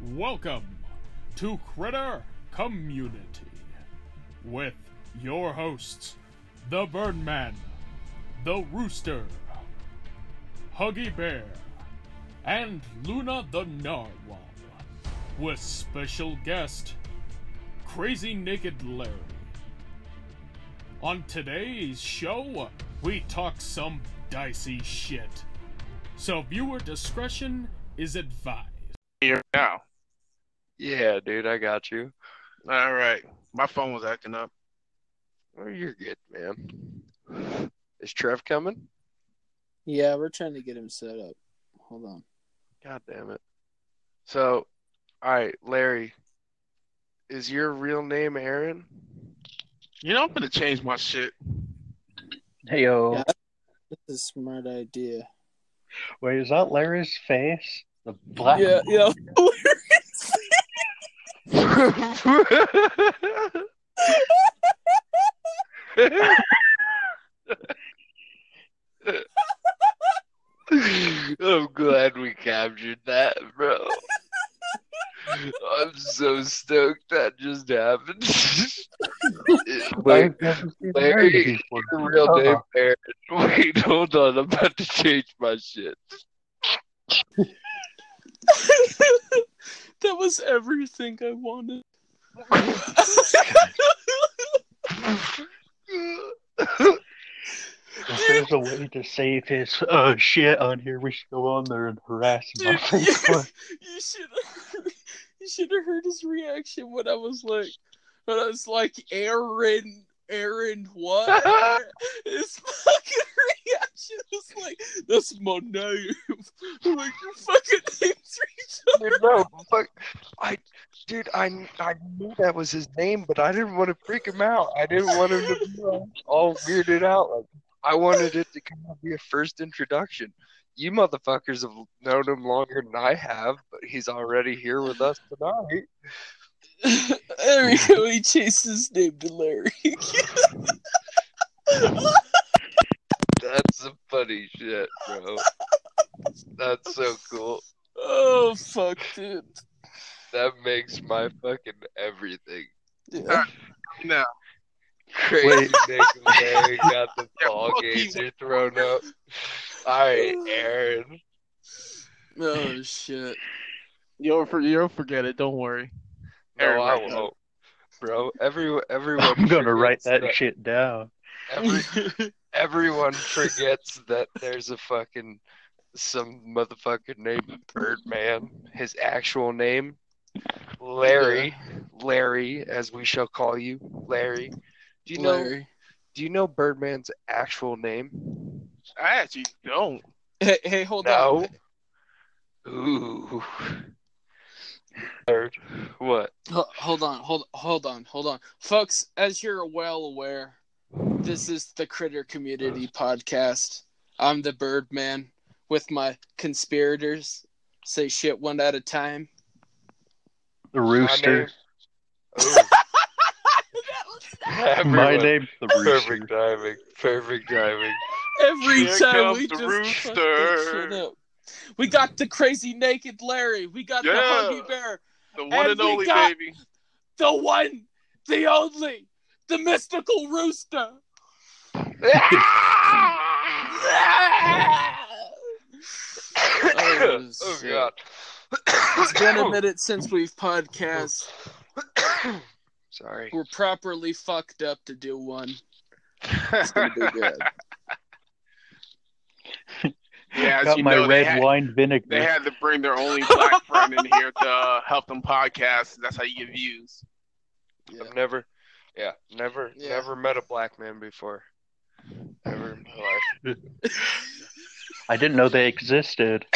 Welcome to Critter Community with your hosts, the Birdman, the Rooster, Huggy Bear, and Luna the Narwhal, with special guest, Crazy Naked Larry. On today's show, we talk some dicey shit. So viewer discretion is advised. here now. Yeah, dude, I got you. All right. My phone was acting up. Oh, you're good, man. Is Trev coming? Yeah, we're trying to get him set up. Hold on. God damn it. So, all right, Larry, is your real name Aaron? You know, I'm gonna change my shit. Hey yo, Yeah. That's a smart idea. wait, is that Larry's face? The black. Yeah, yeah. I'm glad we captured that, bro. I'm so stoked that just happened. Wait, I've never seen Larry, Larry your real name Uh-uh. Aaron. Wait, hold on. I'm about to change my shit. that was everything I wanted. If there's a way to save his uh, shit on here, we should go on there and harass him. Dude, you, you should you should have heard his reaction when I was like when I was like Aaron Aaron what? his fucking reaction was like that's my name. Like your fucking names. Dude, no, fuck. I, dude, I, I knew that was his name, but I didn't want to freak him out. I didn't want him to be all, all weirded out. Like, I wanted it to kind of be a first introduction. You motherfuckers have known him longer than I have, but he's already here with us tonight. There we go. He changed his name to Larry. That's some funny shit, bro. That's so cool. oh fuck, dude. That makes my fucking everything. Yeah. Ah, now, Crazy nigga Larry got the ball fuck you. gazer thrown up. Alright, Aaron. Oh shit. you'll for, you'll forget it. Don't worry. No, Aaron, I write that. won't. Bro, every, everyone I'm gonna write forgets that shit down. Every, everyone forgets that there's a fucking some motherfucker named Birdman. His actual name, Larry. Larry, as we shall call you, Larry. Do you know? Larry. Do you know Birdman's actual name? I actually don't. Hey, hey, hold No. on. Ooh. Third. What? Hold on, hold hold on, hold on. Folks, as you're well aware, this is the Critter Community Podcast. I'm the Birdman with my conspirators. Say shit one at a time. The rooster. name- oh. My Everyone- name's the rooster. Perfect timing. Perfect timing. Every Here time we the just rooster. shit up. We got the crazy naked Larry. We got the Yeah. huggy bear. The one And and, only baby. The one, the only, the mystical rooster. oh shit. Oh, god. It's been a minute since we've podcast. Sorry. We're properly fucked up to do one. It's gonna be good. Yeah, as Got you my know, red had, wine vinegar. they had to bring their only black friend in here to uh, help them podcast. That's how you get views. I've never yeah, never Yeah. never met a black man before. Ever in my life. I didn't know they existed.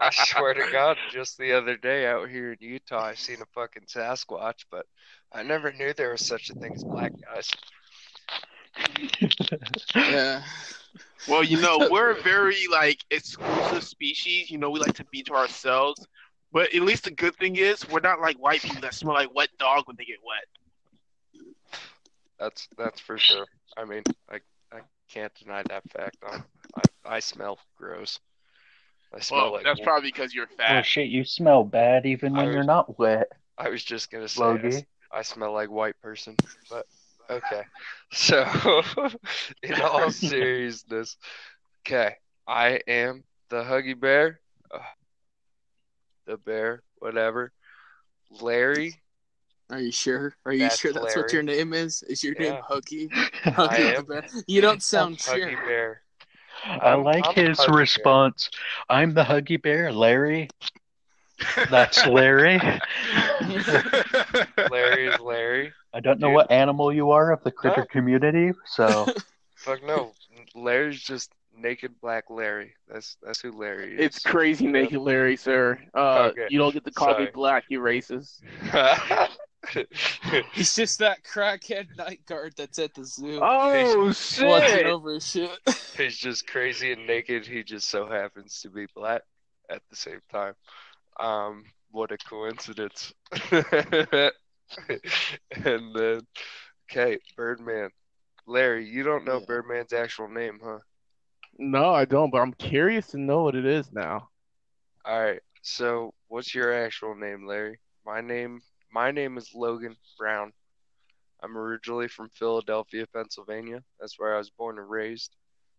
I swear to God, just the other day out here in Utah, I seen a fucking Sasquatch, but I never knew there was such a thing as black guys. Yeah. Well, you know, we're a very like exclusive species. You know, we like to be to ourselves. But at least the good thing is we're not like white people that smell like wet dog when they get wet. That's that's for sure. I mean, I I can't deny that fact. i I I smell gross. I smell Well, like that's probably because you're fat. Oh shit, you smell bad even when I you're not wet, I was just gonna say I, s- Logie. I smell like white person, but okay. So, in all seriousness, okay, I am the Huggy Bear, uh, the bear, whatever. Larry, Are you sure? Are you That's sure that's what your name is? Is your name Huggy? I Huggy the am. Bear? You don't sound Huggy sure. Bear. I I'm- like I'm his Huggy Bear. response. I'm the Huggy Bear, Larry. That's Larry. Larry is Larry. I don't know Dude. what animal you are of the critter Huh? community, so Fuck no, Larry's just naked black Larry. That's that's who Larry is. It's crazy naked Larry, sir. Uh, Okay. you don't get to call Sorry. me black, you racist. He's just that crackhead night guard that's at the zoo Oh watching shit! over his shit. He's just crazy and naked. He just so happens to be black at the same time. Um, what a coincidence. and then, okay, Birdman. Larry, you don't know Yeah. Birdman's actual name, huh? No, I don't, but I'm curious to know what it is now. All right. So, what's your actual name, Larry? My name, my name is Logan Brown. I'm originally from Philadelphia, Pennsylvania. That's where I was born and raised.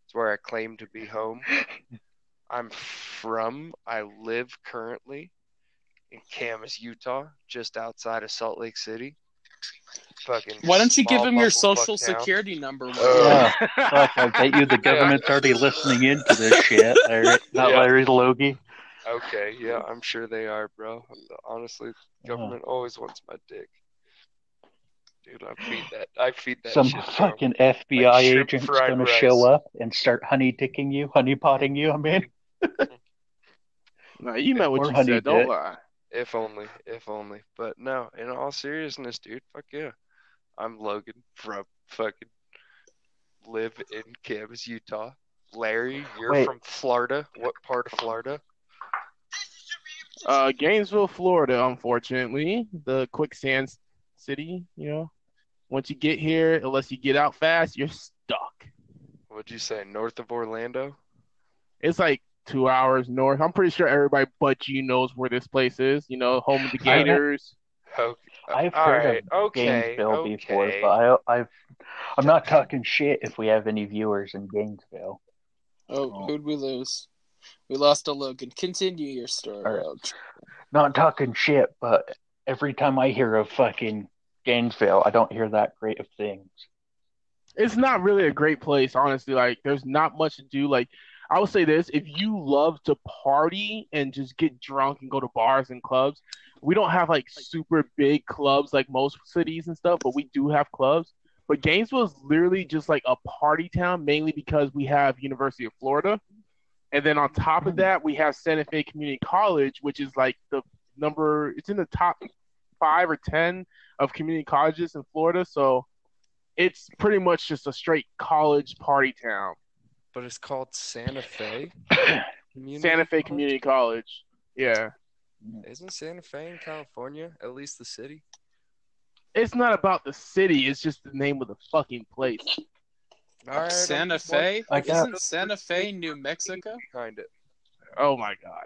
It's where I claim to be home. I'm from, I live currently in Kamas, Utah, just outside of Salt Lake City. Fucking Why don't you give him your bumblefuck social town. security number? Uh, yeah. Fuck, I bet you the government's already listening into this shit. Larry, not Yeah. Larry Logie. Okay, yeah, I'm sure they are, bro. Honestly, Uh, government always wants my dick. Dude, I feed that. I feed that some shit. bro. fucking FBI shrimp agent's gonna rice. show up and start honey dicking you, honey potting you. I mean, No, you meant what you honey said. Don't lie. If only, if only. But no, in all seriousness, dude, fuck yeah. I'm Logan from fucking live in Kamas, Utah. Larry, you're Wait. from Florida. What part of Florida? Uh, Gainesville, Florida. Unfortunately, the quicksand city. You know, once you get here, unless you get out fast, you're stuck. What'd you say? North of Orlando? It's like two hours north. I'm pretty sure everybody but you knows where this place is. You know, home of the I- Gators. Okay. I've all heard right. of okay. Gainesville okay. before, but I, I've, I'm not talking shit if we have any viewers in Gainesville. Oh, Oh. who'd we lose? We lost a Logan. Continue your story. All right. Rob. Not talking shit, but every time I hear of fucking Gainesville, I don't hear that great of things. it's not really a great place, honestly. Like, there's not much to do. Like, I would say this: if you love to party and just get drunk and go to bars and clubs, we don't have like super big clubs like most cities and stuff, but we do have clubs. But Gainesville is literally just like a party town, mainly because we have University of Florida, and then on top of that, we have Santa Fe Community College, which is like the number. It's in the top five or ten of community colleges in Florida. So it's pretty much just a straight college party town. But it's called Santa Fe. Community Santa Fe College? Community College. Yeah. Isn't Santa Fe in California? At least the city. It's not about the city, it's just the name of the fucking place. All right, Santa I'm Fe? I got- Isn't Santa Fe New Mexico? behind it. Oh my god.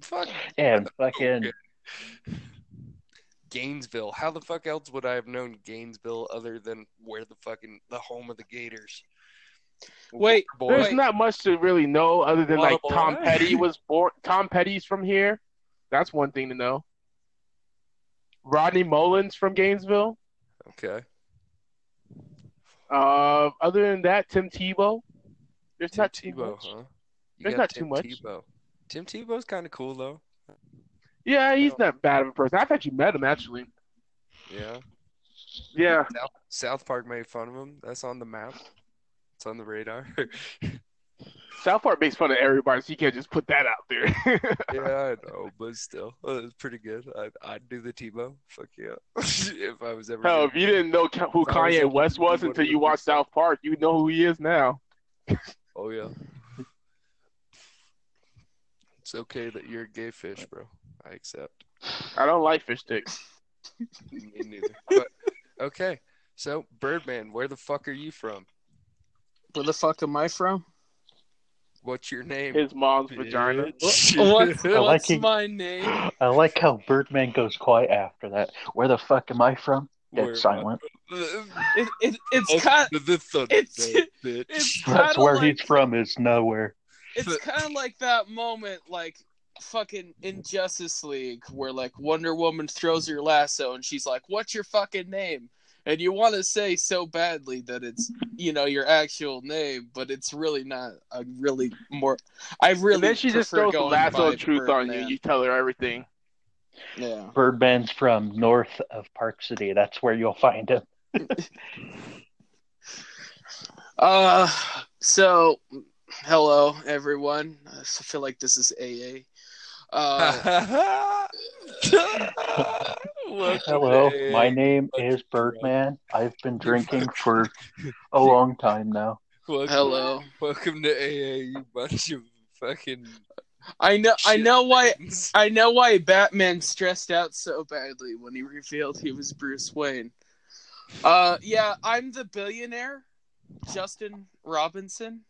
Fuck And fucking Gainesville. How the fuck else would I have known Gainesville other than where the fucking the home of the Gators? Wait, boy. There's not much to really know other than like Water Tom boy. Petty was born Tom Petty's from here. That's one thing to know. Rodney Mullen's from Gainesville. Okay. Uh other than that, Tim Tebow. There's Tim not too Tebow, much. huh? There's not too much. Tebow. Tim Tebow's kind of cool though. Yeah, he's not bad of a person. I've actually met him actually. Yeah. Yeah. South Park made fun of him. That's on the map. It's on the radar. South Park makes fun of everybody, so you can't just put that out there. yeah, I know, but still, uh, it's pretty good. I I'd do the Tebow. Fuck yeah. if I was ever. Hell, if you didn't know who I was Kanye West was until you watched South Park, you know who he is now. Oh yeah. It's okay that you're a gay fish, bro. I accept. I don't like fish sticks. Me neither. But okay. So Birdman, where the fuck are you from? Where the fuck am I from? What's your name? His mom's vagina. Bitch. What's, I like what's it. my name? I like how Birdman goes quiet after that. Where the fuck am I from? Dead Where- silent. It, it, it's kind the- the it's- it's That's where like, he's from. Is nowhere. It's kind of like that moment, like fucking in Justice League, where like Wonder Woman throws her lasso and she's like, "What's your fucking name?" And you want to say so badly that it's you know your actual name, but it's really not. I really more. I really. And then she just throws the going lasso by of truth on you. You tell her everything. Yeah. Birdman's from north of Park City. That's where you'll find him. Uh, so hello everyone. I feel like this is AA. Uh, Hello, to my AA. name is Birdman. I've been drinking for a long time now. Welcome, hello. welcome to AA, you bunch of fucking. I know. I know why. I know why Batman stressed out so badly when he revealed he was Bruce Wayne. Uh, yeah, I'm the billionaire, Justin Robinson.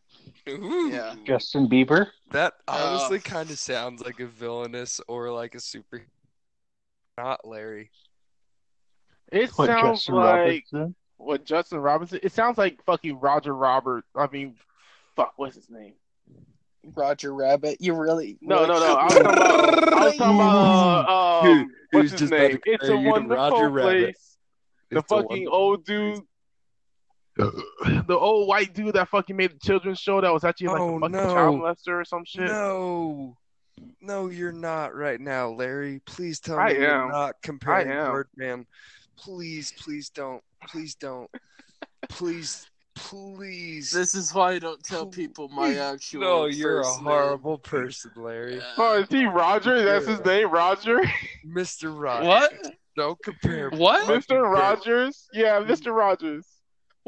Ooh. Yeah. Justin Bieber. That Uh, honestly kind of sounds like a villainous or like a super. Not Larry. It What, sounds Justin like Robinson? what Justin Robinson. It sounds like fucking Roger Robert. I mean, fuck, what's his name? Roger Rabbit. You really? No, no, no. I was talking about. I was talking about. Uh, Dude, what's his name? It's a wonderful Roger Rabbit. place. The It's fucking old dude. The old white dude that fucking made the children's show that was actually like Oh, a fucking no. child molester or some shit. No. No, you're not right now, Larry. Please tell I me you're not comparing am. Birdman. Please, please don't. Please don't. Please, please. This is why I don't tell people my actual. no, you're a first name. horrible person, Larry. Oh, is he Roger? That's his name, Roger. Mr. Rogers. What? Don't compare. What? Mr. Rogers. Yeah, Mr. Rogers.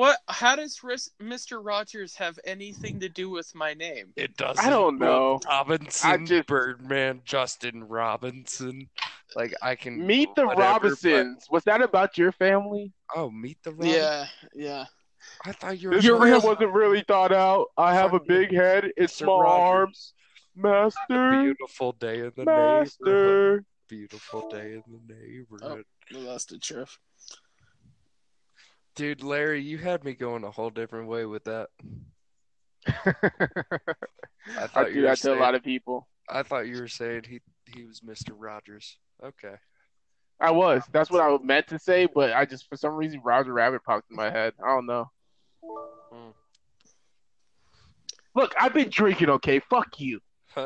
What? How does Ris- Mr. Rogers have anything to do with my name? It doesn't. I don't know. Robinson, I just- Birdman, Justin Robinson. Like I can Meet the whatever, but- Robinsons. Was that about your family? Oh, meet the Robinson. Yeah, yeah. I thought you were. This You're real- wasn't really thought out. I have a big head and Mr. small Rogers. arms. Master, Beautiful day in the neighborhood. Beautiful day in the neighborhood. Oh, Well, that's the truth. Dude, Larry, you had me going a whole different way with that. I I thought you do were that to a lot of people. I thought you were saying he he was Mr. Rogers. Okay. I was. That's what I meant to say, but I just for some reason Roger Rabbit popped in my head. I don't know. Hmm. Look, I've been drinking. Okay, fuck you.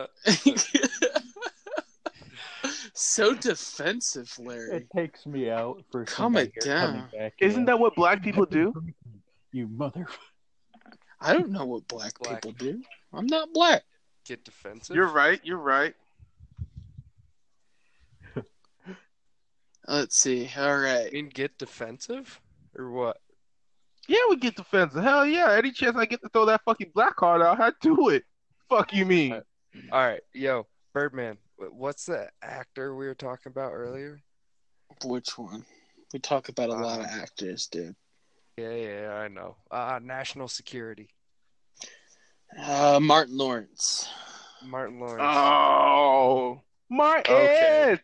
so defensive, Larry. It takes me out for Calm somebody it coming down. back Isn't in. that what black people do? You mother. I don't know what black, Black. people do. I'm not black. Get defensive. You're right. You're right. Let's see. All right. I right. mean, get defensive or what? Yeah, we get defensive. Hell yeah! Any chance I get to throw that fucking black card out, I do it. Fuck you mean? All right, yo, Birdman. Wh- What's the actor we were talking about earlier? Which one? We talk about a lot of Uh, actors, dude. Yeah, yeah, I know. Uh, National Security. Uh, Martin Lawrence. Martin Lawrence. Oh, Martin. Okay.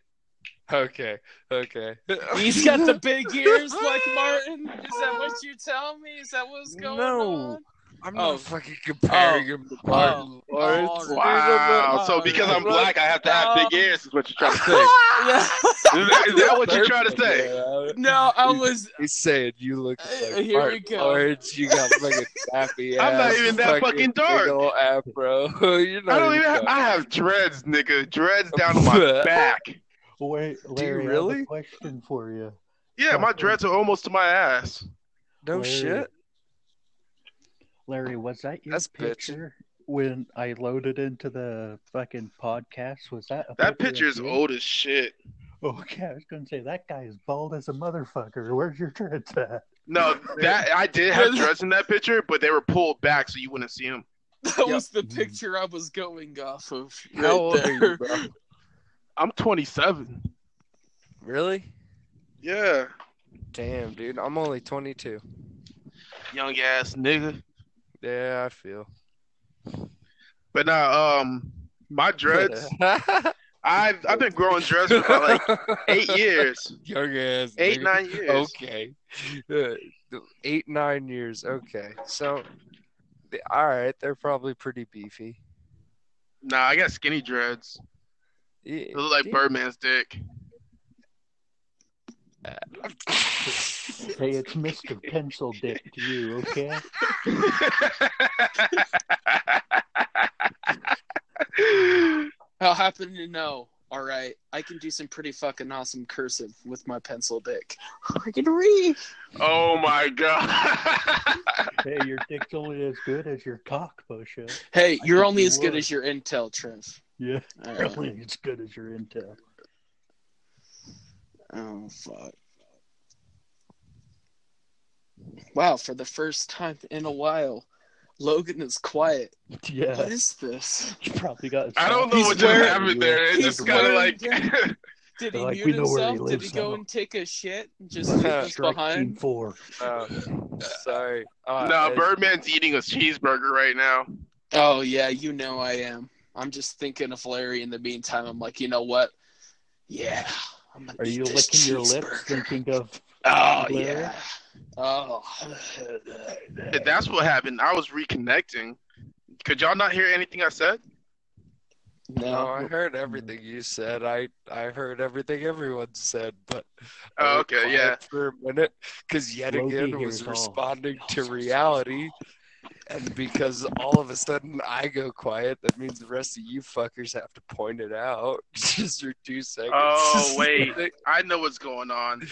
Okay, okay. He's got the big ears like Martin. Is that what you're telling me? Is that what's going No. on? I'm Oh. not fucking comparing him to Martin Oh. Lawrence. Oh. Wow. Oh, So because I'm black, I have to have big ears. Is what you're trying to say? Is that, is that what you're trying to say? No, I was. He's saying you look Uh, like here we go. Lawrence. You got fucking happy ass. I'm not even that fucking dark. Big ol' afro. You're not I don't even. even Have, I have dreads, nigga. Dreads down to my back. Wait, do you Larry, I have really? a question for you. Yeah, my dreads are almost to my ass. No Larry, shit. Larry, was that your That's bitchin'. picture when I loaded into the fucking podcast? Was that a That picture picture of is you? old as shit. Okay, I was gonna say that guy is bald as a motherfucker. Where's your dreads at? No, that I did have dreads in that picture, but they were pulled back so you wouldn't see them. That Yep. was the mm. picture I was going off of. How right old are you, bro? I'm 27. Really? Yeah, Damn, dude. I'm only 22. young ass nigga. Yeah, I feel. But now, um, my dreads. I've I've been growing dreads for about like eight years, Young ass. eight nigga. nine years. Okay. Uh, eight, nine years. Okay. So, all right. They're probably pretty beefy. Nah, I got skinny dreads. Yeah, They look like. Birdman's dick. Hey, it's Mr. Pencil Dick to you, okay? I'll happen to know. All right, I can do some pretty fucking awesome cursive with my pencil dick. I can read. oh my god. Hey, your dick's only as good as your cock, Busha. Hey, you're only you as good would. as your intel, Trev. Yeah, All right. only as good as your intel. Oh fuck. Wow, for the first time in a while, Logan is quiet. Yeah, What is this? you probably got. I don't know He's what just wearing- happened there. It's he's just kind of like. Did he Like, mute we know where he himself? Did he go now. and take a shit and just leave us Strike team behind? four. Uh, sorry. Uh, no, uh, Birdman's eating a cheeseburger right now. Oh yeah, you know I am. I'm just thinking of Larry in the meantime. I'm like, you know what? Yeah. I'm gonna Are you licking your lips, thinking of? Oh Larry? yeah. Oh. If that's what happened, I was reconnecting. Could y'all not hear anything I said? No, I heard everything you said. I I heard everything everyone said, but Oh, okay, yeah. for a minute because yet Loki again hears was all. responding to reality, and because all of a sudden I go quiet, that means the rest of you fuckers have to point it out. Just for two seconds. Oh, wait. I know what's going on.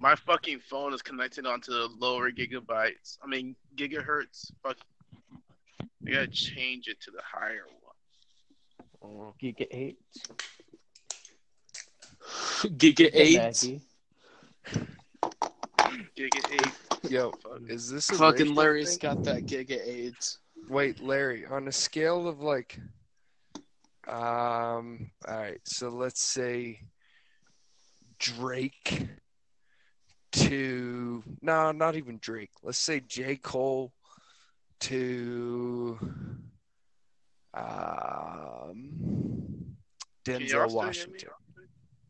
My fucking phone is connected onto the lower gigabytes. I mean gigahertz. Fuck. I gotta change it to the higher one. Oh. Giga eight. Giga eight. Maggie. Giga eight. Yo, is this a Fucking racial Larry's thing? got that Giga AIDS. Wait, Larry, on a scale of like, um, all right, so let's say Drake to no, not even Drake. Let's say J. Cole to um Denzel still hear me? Washington,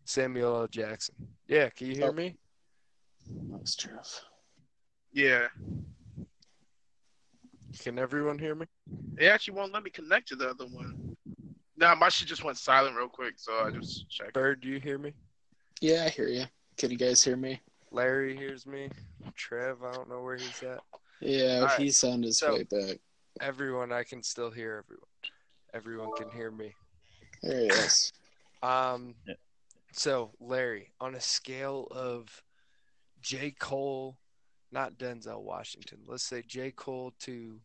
Samuel L. Jackson. Yeah, can you hear Oh. me? That's true. Yeah. Can everyone hear me? It actually won't let me connect to the other one. Nah, my shit just went silent real quick, so I just checked. Bird, do you hear me? Yeah, I hear you. Can you guys hear me? Larry hears me. Trev, I don't know where he's at. Yeah, All right. he's on his So- way back. everyone i can still hear everyone everyone can hear me There he is. um Yeah. so larry on a scale of j cole not denzel washington let's say j cole to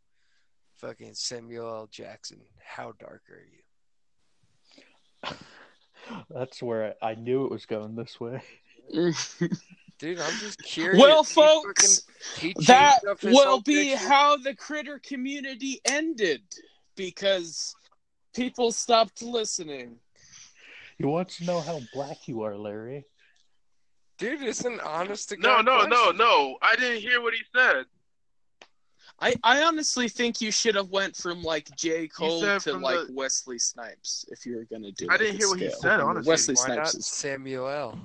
fucking samuel l jackson how dark are you That's where I, I knew it was going this way. dude i'm just curious well, He folks, fucking- that will be picture. how the critter community ended because people stopped listening. He wants to know how black you are, Larry. Dude it's an honest to No, God no, no, question. no. I didn't hear what he said. I, I honestly think you should have went from like J Cole to like the- Wesley Snipes if you were gonna do. I like, didn't a hear what he said, honestly. Wesley Why Snipes is Samuel L?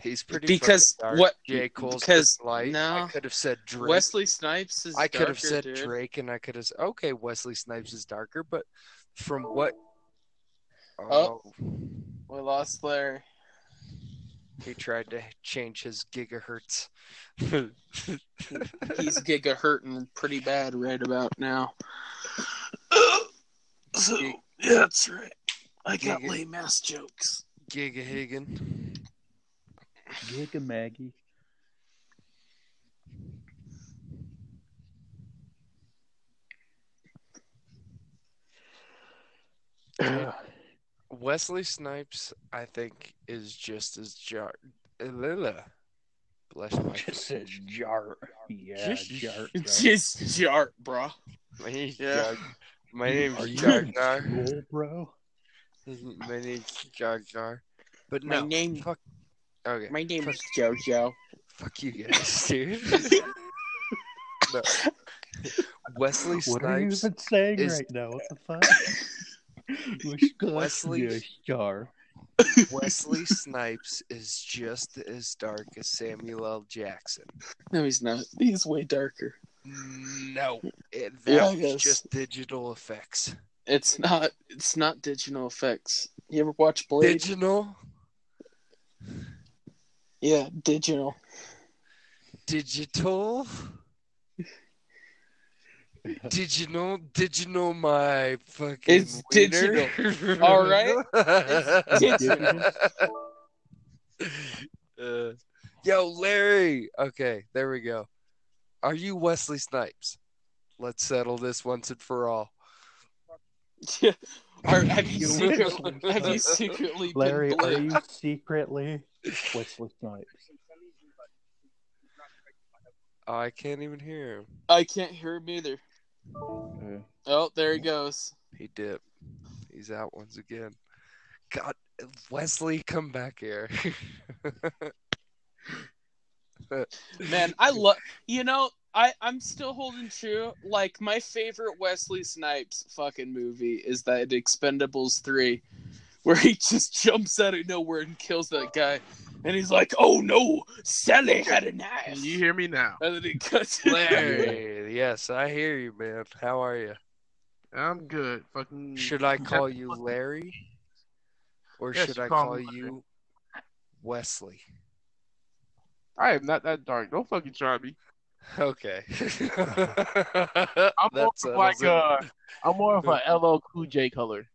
He's pretty because dark. what J. Cole's because light. no I could have said Drake. Wesley Snipes is I could have said dude. Drake, and I could have okay, Wesley Snipes is darker, but from what? Oh. Oh, We lost Larry. He tried to change his gigahertz. He's giga hurting pretty bad right about now. so yeah, that's right. I got Giga- lame ass jokes. Gigahagen. Giga Maggie. Wesley Snipes, I think, is just as jar. Lila. Bless my. Just says jar. Yeah, Just- jar. bro. Just jart, bro. My name's Yeah. Jar. My name's Are Jar Jar. school, bro? My name's Jar Jar. But My name- fuck. Okay, My name Fuck. is JoJo. fuck you guys, dude. no. Wesley What are you even saying is- right now? What the fuck? Wesley- you a star. Wesley Snipes is just as dark as Samuel L. Jackson. No, he's not. He's way darker. No, it, that I was just digital effects. It's not. It's not digital effects. You ever watch Blade? Digital, yeah, digital. digital. Did you know? Did you know my fucking? It's wiener? All right? It's digital. Uh, yo, Larry. Okay, there we go. Are you Wesley Snipes? Let's settle this once and for all. Yeah. Or have you You secretly, have you secretly Larry, been are you secretly Wesley Snipes? I can't even hear him. I can't hear him either. Oh, there he goes. He dipped. He's out once again. God, Wesley, come back here. Man, I love. You know, I I'm still holding true. Like my favorite Wesley Snipes fucking movie is that Expendables three, where he just jumps out of nowhere and kills that guy, and he's like, "Oh no, Sally had a knife." Can you hear me now? And then he cuts. Larry, yes, I hear you, man. How are you? I'm good. Fucking. Should I call you Larry? Or Yes, should I call call you Wesley? I am not that dark. Don't fucking try me. Okay. I'm that more of settles like it. uh, I'm more of a LL Cool J color,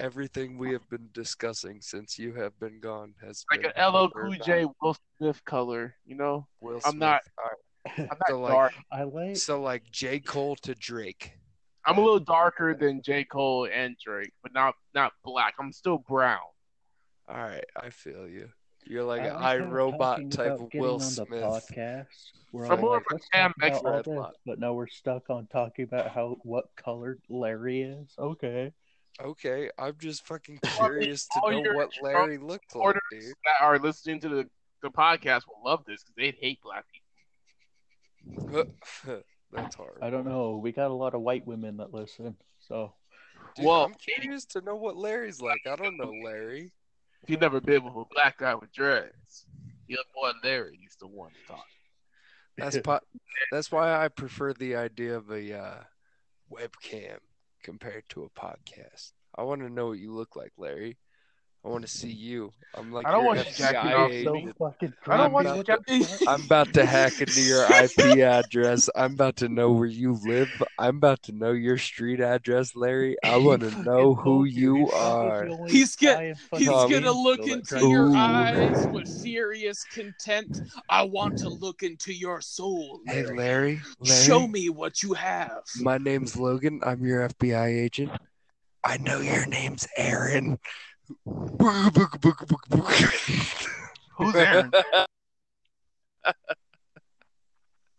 Everything we have been discussing since you have been gone has like been an LL Cool J Will Smith color. You know, Will I'm not- Smith. All I'm not So, like, dark. I like. So like J Cole to Drake. I'm a little darker than J Cole and Drake, but not not black. I'm still brown. All right, I feel you. You're like I an iRobot type of Will on the Smith. podcast. We're I'm all more like, of a Cam talk about all X this, but now we're stuck on talking about how what color Larry is. Okay. Okay, I'm just fucking curious to know what Larry looked like, dude. that are listening to the, the podcast will love this because they hate black people. That's hard. I don't know. We got a lot of white women that listen, so Dude, Well, I'm curious to know what Larry's like. I don't know Larry. If you've never been with a black guy with dreads, your boy Larry is the one to talk. That's po- that's why I prefer the idea of a uh, webcam compared to a podcast. I want to know what you look like, Larry. I want to see you. I'm like I don't want you jacking off so fucking I don't creepy. want What you the fuck? I'm about to hack into your IP address. I'm about to know where you live. I'm about to know your street address, Larry. I want to know who you are. He's get- He's gonna look into that- your eyes with furious content. I want to look into your soul. Hey, Larry. Larry. Larry. Show me what you have. My name's Logan. I'm your FBI agent. I know your name's Aaron. Who's Aaron?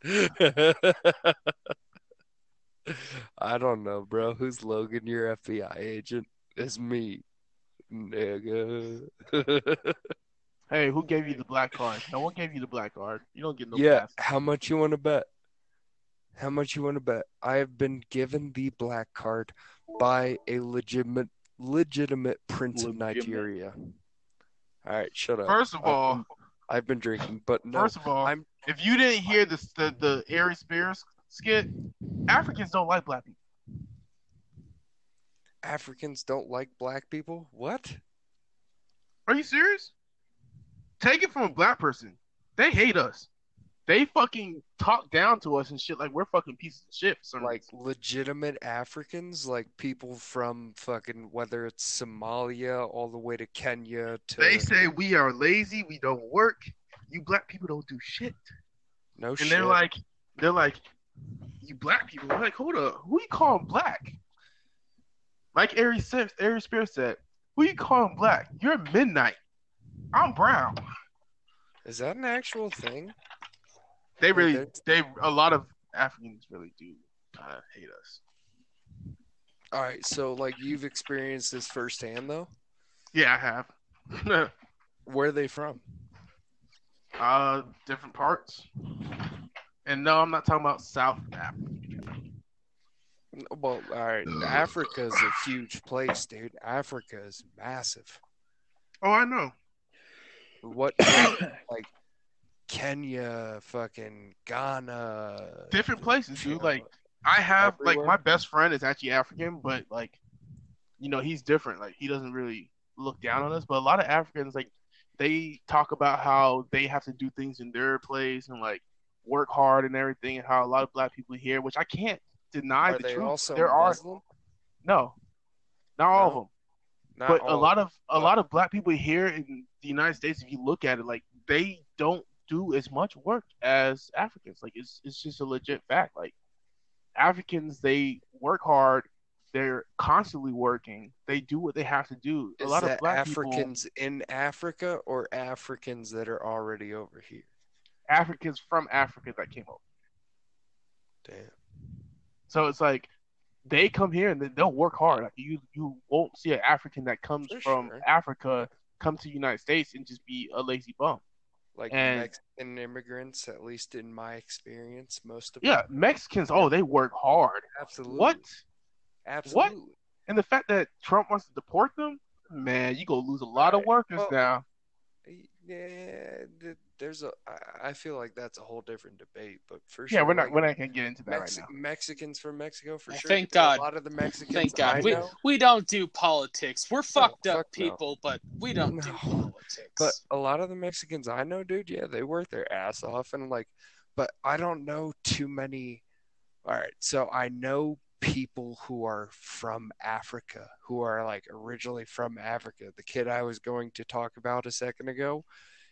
I don't know, bro. Who's Logan, your FBI agent? It's me, nigga. hey, who gave you the black card? No one gave you the black card. You don't get no yeah, pass. how much you want to bet? How much you want to bet? I have been given the black card by a legitimate, legitimate prince of Nigeria. All right, shut up. First of all, I've been drinking, but no. first of all, I'm- if you didn't hear the the, the Ari Spears skit, Africans don't like black people. Africans don't like black people? What? Are you serious? Take it from a black person. They hate us. They fucking talk down to us and shit like we're fucking pieces of shit. Some Like reason. legitimate Africans? Like people from fucking, whether it's Somalia all the way to Kenya to. they say we are lazy, we don't work. You black people don't do shit. no And shit. they're like, they're like, you black people. We're like, hold up, who you calling black? Like Ari Spears, Ari Spears said, who you calling black? You're midnight. I'm brown. Is that an actual thing? They really, that's- they a lot of Africans really do kind of hate us. All right, so like you've experienced this firsthand though? Yeah, I have. Where are they from? uh, different parts. And no, I'm not talking about South Africa. Well, all right. Africa is a huge place, dude. Africa is massive. Oh, I know. What, like Kenya, fucking Ghana, Different places, dude. Like I have like my best friend is actually African, but like you know, he's different. Like he doesn't really look down on us. But a lot of Africans like they talk about how they have to do things in their place and like work hard and everything and how a lot of black people here, which I can't deny are the truth. also there are Muslim? no. Not all of them. Not but a lot of a lot of black people here in the United States, if you look at it, like they don't do as much work as Africans. Like it's it's just a legit fact. Like Africans, they work hard. They're constantly working. They do what they have to do. A lot of black people, Africans in Africa or Africans that are already over here? Africans from Africa that came over. Damn. So it's like they come here and then they'll work hard. Like you, you won't see an African that comes For from sure. Africa come to the United States and just be a lazy bum. Like And- Mexican immigrants, at least in my experience, most of Yeah, them. Mexicans. Oh, they work hard. absolutely. What? Absolutely. And the fact that Trump wants to deport them, man, you gonna lose a lot of workers Well, now. Yeah, there's a. I feel like that's a whole different debate, but for sure. Yeah, we're not like, we're not gonna get into that Mex- right now. Mexicans from Mexico for Well, sure. thank but there are God. A lot of the Mexicans Thank God. I We, know, we don't do politics. We're oh, fucked up fuck no. people, but we don't do politics. but a lot of the Mexicans I know, dude, yeah, they work their ass off, and like, but I don't know too many. All right, so I know people who are from Africa, who are like originally from Africa. The kid I was going to talk about a second ago,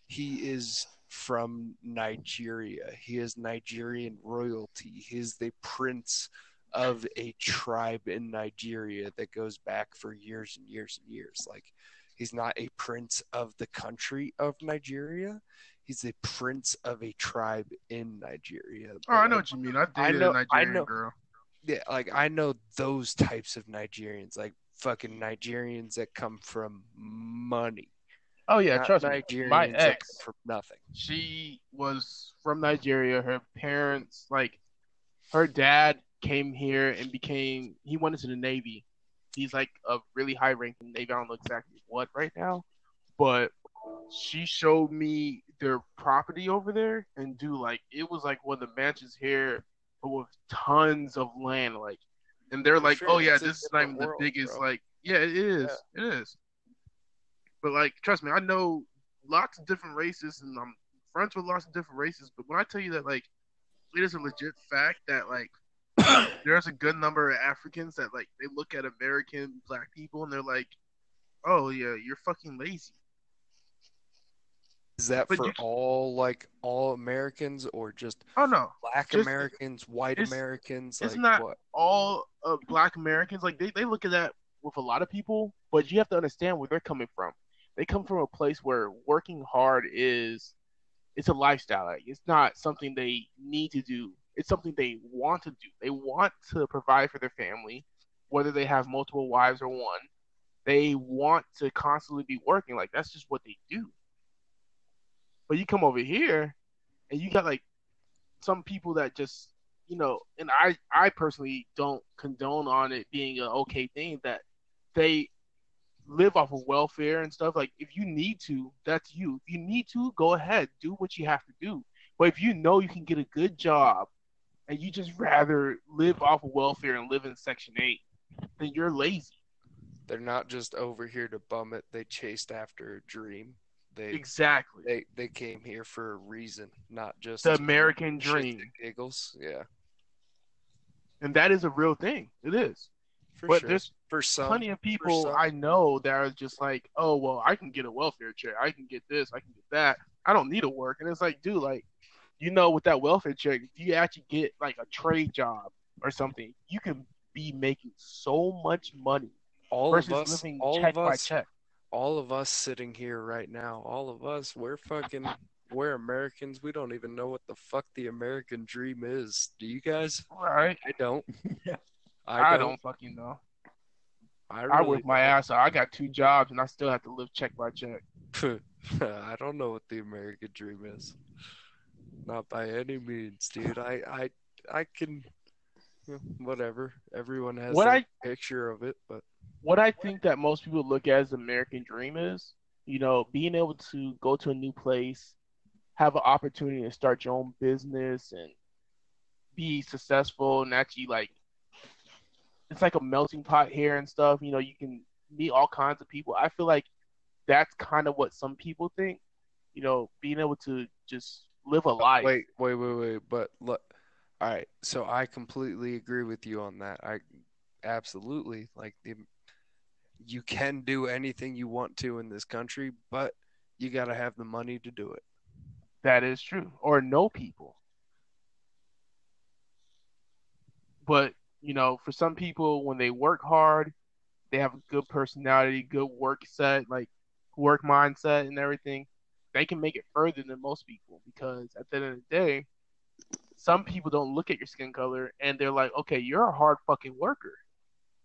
he is from Nigeria. He is Nigerian royalty. He is the prince of a tribe in Nigeria that goes back for years and years and years. Like he's not a prince of the country of Nigeria. He's a prince of a tribe in Nigeria. Oh, I know what you mean. I I dated know- a I Nigerian know- girl. Like I know those types of Nigerians, like fucking Nigerians that come from money. Oh yeah, not trust me. My ex, from nothing. she was from Nigeria. Her parents, like, her dad came here and became. He went into the Navy. He's like a really high ranking Navy. I don't know exactly what right now, but she showed me their property over there, and do like it was like one of the mansions here, with tons of land, like, and they're For like, sure, oh yeah, this is not different the biggest. bro. Like, yeah, it is. It is. But like, trust me, I know lots of different races, and I'm friends with lots of different races. But when I tell you that, like, it is a legit fact that like there's a good number of Africans that like they look at American black people and they're like, oh yeah, you're fucking lazy. Is that But for you- all like all Americans or just Oh no, black Just- Americans, white it's- Americans? it's like not- what? all uh, black Americans like they, they look at that with a lot of people, but you have to understand where they're coming from. They come from a place where working hard is it's a lifestyle. Like, it's not something they need to do. It's something they want to do. They want to provide for their family, whether they have multiple wives or one. They want to constantly be working. Like that's just what they do. But you come over here and you got like some people that just you know, and I I personally don't condone on it being an okay thing that they live off of welfare and stuff. Like if you need to, that's you. If you need to, go ahead, do what you have to do. But if you know you can get a good job and you just rather live off of welfare and live in Section Eight, then you're lazy. They're not just over here to bum it. They chased after a dream. They Exactly. they they came here for a reason, not just The American dream. giggles. Yeah, And that is a real thing. It is. for but sure. there's for some, plenty of people. I know that are just like, oh well, I can get a welfare check, I can get this, I can get that. I don't need to work, and it's like, dude, like, you know, with that welfare check, if you actually get like a trade job or something, you can be making so much money all versus of us, living all check of by us, check. All of us sitting here right now, all of us, we're fucking, we're Americans. We don't even know what the fuck the American dream is. Do you guys? Right? I don't. I, I, don't. don't. fucking know. I, I work my ass off. I got two jobs, and I still have to live check by check. I don't know what the American dream is. Not by any means, dude. I, I, I can. Whatever. Everyone has What I- picture of it, but what I think that most people look at as American dream is, you know, being able to go to a new place, have an opportunity to start your own business and be successful and actually like it's like a melting pot here and stuff. You know, you can meet all kinds of people. I feel like that's kind of what some people think. You know, being able to just live a life. wait, wait, wait, wait. But look, all right. So I completely agree with you on that. I absolutely like the. You can do anything you want to in this country, but you got to have the money to do it. That is true. Or know people. But, you know, for some people, when they work hard, they have a good personality, good work set, like work mindset and everything, they can make it further than most people because at the end of the day, some people don't look at your skin color and they're like, okay, you're a hard fucking worker.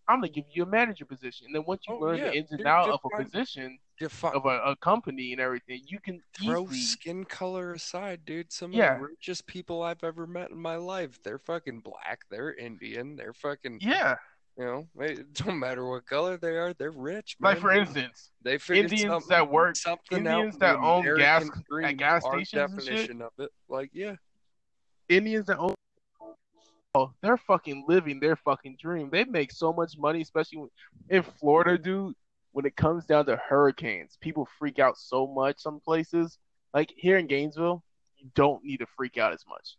I'm gonna give you a manager position. And then once you Oh, learn yeah. the ins and outs of a position Defi- of a, a company and everything, you can Throw easily skin color aside, dude. Some of the richest people I've ever met in my life, they're fucking black. They're Indian. They're fucking, Yeah. you know, it don't matter what color they are. They're rich, man. Like for instance, they Indians that work- something Indians that own gas- at gas stations definition of it. Like, yeah, Indians that own oh, they're fucking living their fucking dream. They make so much money, especially in Florida, dude. When it comes down to hurricanes, people freak out so much. Some places, like here in Gainesville, you don't need to freak out as much.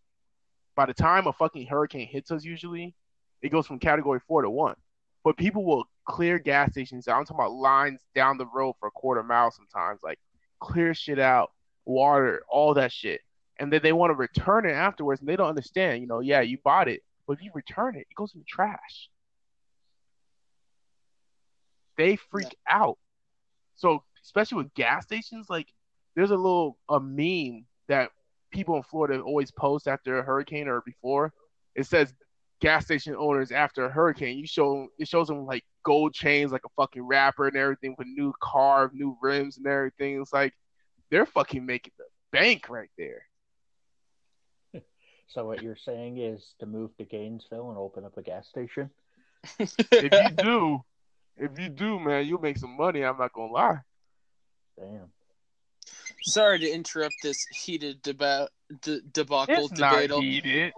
By the time a fucking hurricane hits us, usually it goes from category four to one. But people will clear gas stations out. I'm talking about lines down the road for a quarter mile sometimes, like clear shit out, water, all that shit and then they want to return it afterwards, and they don't understand. You know, yeah, you bought it, but if you return it, it goes in the trash. They freak out. So, especially with gas stations, like there's a little a meme that people in Florida always post after a hurricane or before. It says gas station owners after a hurricane. You show it shows them like gold chains, like a fucking rapper and everything, with new car, new rims and everything. It's like they're fucking making the bank right there. So what you're saying is to move to Gainesville and open up a gas station? if you do, if you do, man, you'll make some money. I'm not gonna lie. Damn. Sorry to interrupt this heated deba- de- debacle It's not debate. heated.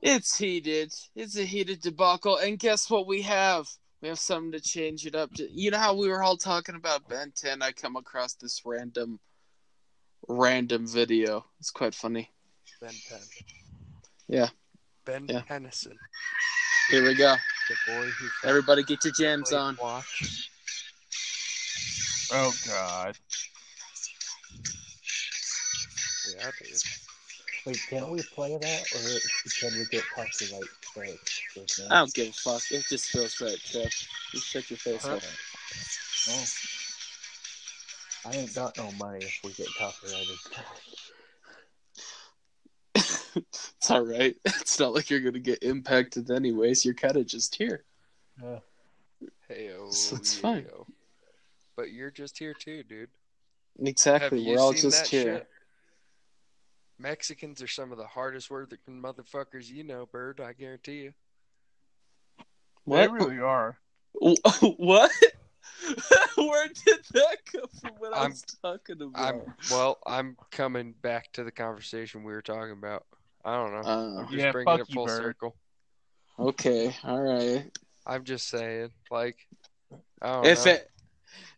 It's heated. It's a heated debacle. And guess what we have? We have something to change it up to. You know how we were all talking about Ben 10? I come across this random, random video. It's quite funny. Ben Penn. Yeah. Ben Yeah. Tennyson, Here we go. the boy who Everybody get your jams on. watch. Oh God. Yeah, dude. Wait, can't we play that, or can we get copyright strike? with that? I don't give a fuck. It just feels right, Trev. You shut your face up. Oh. I ain't got no money if we get copyrighted. It's all right. It's not like you're gonna get impacted anyways. You're kind of just here. Yeah. Hey, So it's fine. But you're just here too, dude. Exactly. Have you We're all just here. shit? Mexicans are some of the hardest working motherfuckers you know, Bird. I guarantee you. They What? really are. what? Where did that come from? What I I'm- was talking about? I'm well. I'm coming back to the conversation we were talking about. I don't know. Uh, I'm just Yeah, bringing fuck it full Bird. circle. okay. All right. I'm just saying, like, I don't If know. it,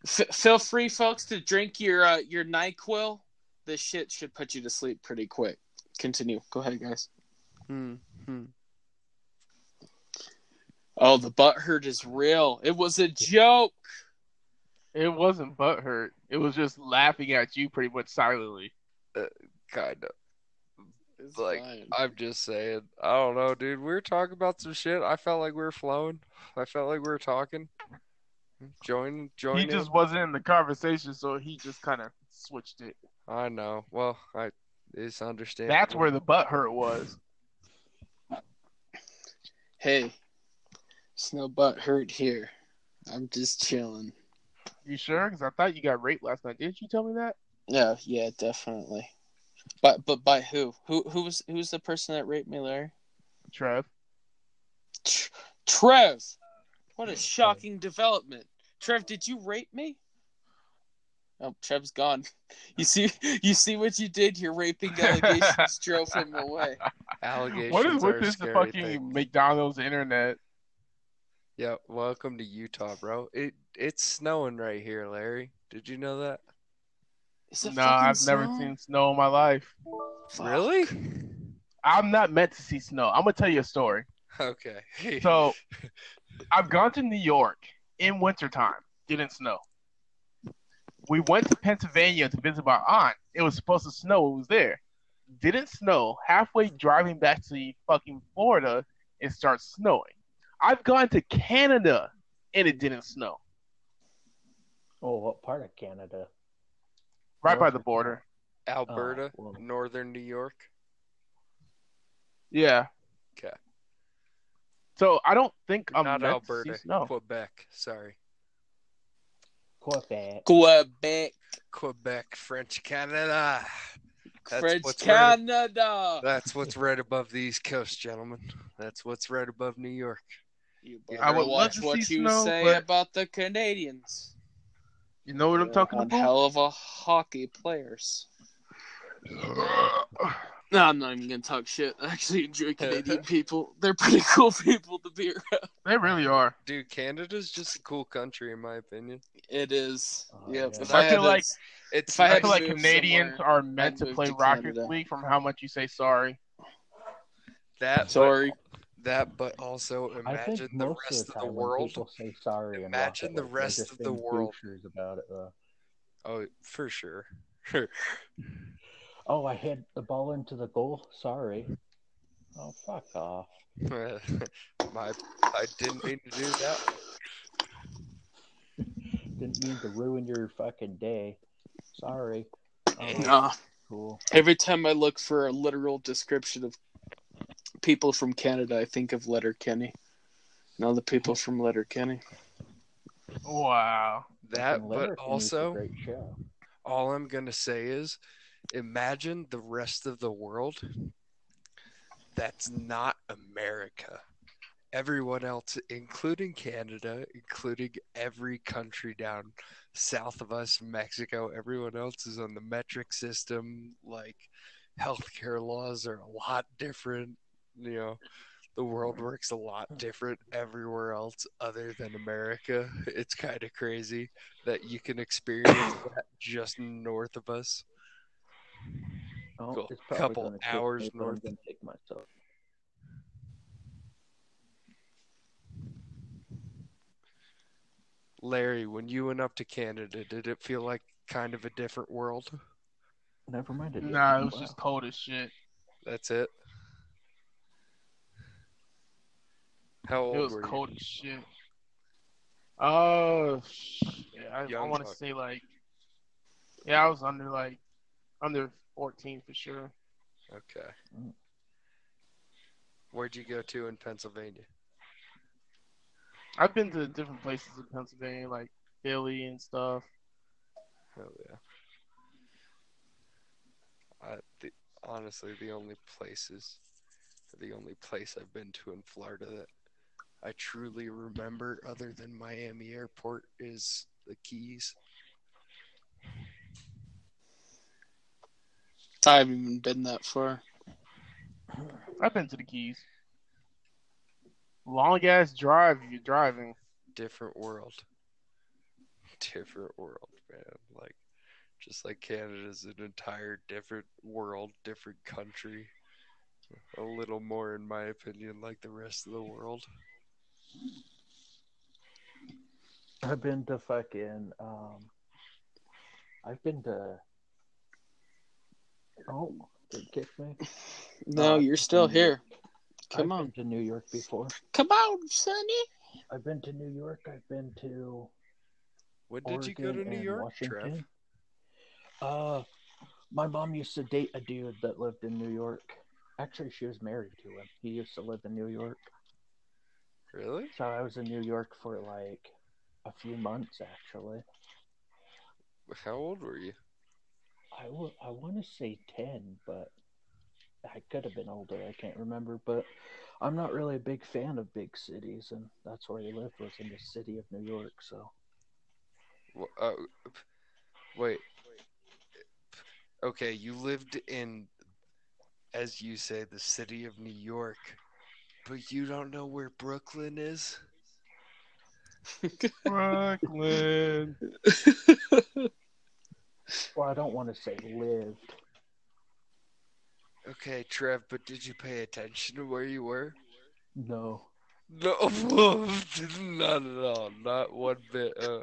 f- feel free, folks, to drink your uh, your Nyquil. This shit should put you to sleep pretty quick. Continue. Go ahead, guys. Hmm, hmm. Oh, the butt hurt is real. It was a joke. It wasn't butt hurt. It was just laughing at you pretty much silently. Kind of. It's Like, fine. I'm just saying. I don't know, dude. We were talking about some shit. I felt like we were flowing. I felt like we were talking. Join, join. He in. just wasn't in the conversation, so he just kind of switched it. I know. Well, I. It's understandable. That's where the butt hurt was. Hey, it's no butt hurt here. I'm just chilling. You sure? Because I thought you got raped last night. Didn't you tell me that? Yeah, yeah, definitely. But but by who? Who who was who was the person that raped me, Larry? Trev. Tr- Trev, what a shocking development. Trev, did you rape me? Oh, Trev's gone. You see, you see what you did. Your raping allegations drove him away. Allegations What is are with this fucking thing. McDonald's internet? Yeah, welcome to Utah, bro. It it's snowing right here, Larry. Did you know that? Is it No, fucking I've never seen snow in my life. Fuck. Really? I'm not meant to see snow. I'm gonna tell you a story. Okay. So, I've gone to New York in wintertime. Didn't snow. We went to Pennsylvania to visit my aunt. It was supposed to snow. It was there. Didn't snow. Halfway driving back to fucking Florida, it starts snowing. I've gone to Canada and it didn't snow. Oh, what part of Canada? Right by the border. Alberta, Oh, well. northern New York. Yeah. Okay. So I don't think I'm Not Alberta, see snow. Quebec. Sorry. Quebec. Quebec, Quebec, French Canada. That's French what's right- Canada. That's what's right above the East Coast, gentlemen. That's what's right above New York. You I better would love watch to what see you snow, say but- about the Canadians. You know what I'm talking One about? hell of a hockey players. No, I'm not even gonna talk shit. I actually enjoy Canadian people. They're pretty cool people to be around. They really are. Dude, Canada's just a cool country, in my opinion. It is. Oh, yep. yeah. If I I, feel had like- It's If I I feel like Canadians are meant to play to Rocket Canada. League from how much you say sorry. that. sorry. But, that, but also imagine the rest of of the, the time when world. people say sorry Imagine the rest of the world. about it, though. Oh, for sure. Oh, I hit the ball into the goal. Sorry. Oh, fuck off. my, I didn't mean to do that. Didn't mean to ruin your fucking day. Sorry. Oh, Nah. cool. Every time I look for a literal description of people from Canada, I think of Letterkenny. Know the people from Letterkenny. Wow. That, but also, all I'm gonna say is, imagine the rest of the world. That's not America. Everyone else, including Canada, including every country down south of us, Mexico, everyone else is on the metric system. Like, healthcare laws are a lot different. You know, the world works a lot different everywhere else other than America. It's kind of crazy that you can experience that just north of us. Oh, Cool. it's probably Couple hours me, I'm north. gonna take myself. Larry, when you went up to Canada, did it feel like kind of a different world? Never mind. It Nah, it didn't. was just cold as shit. That's it. How old It was were cold you? as shit. Oh, yeah, I, I want to say like, yeah, I was under like under 14 for sure. Okay. Where'd you go to in Pennsylvania? I've been to different places in Pennsylvania, like Philly and stuff. Oh yeah. I, the, honestly, the only places, the only place I've been to in Florida that I truly remember, other than Miami Airport, is the Keys. I haven't even been that far. I've been to the Keys. Long ass drive you're driving. Different world. Different world, man. Like, just like Canada's an entire different world, different country. A little more, in my opinion, like the rest of the world. I've been to fucking. Um, I've been to. Oh, did it kick me? No, Uh, you're still New here. York. Come I've on. been to New York before. Come on, Sonny. I've been to New York. I've been to When did you go to New York, Washington. Trev? Uh, my mom used to date a dude that lived in New York. Actually, she was married to him. He used to live in New York. Really? So I was in New York for like a few months, actually. How old were you? I I want to say 10, but I could have been older. I can't remember. But I'm not really a big fan of big cities, and that's where he lived was in the city of New York. So W- Uh, wait. Okay, you lived in, as you say, the city of New York, but you don't know where Brooklyn is? Brooklyn. well, I don't want to say lived. Okay, Trev, but did you pay attention to where you were? No. No, not at all. Not one bit. Uh,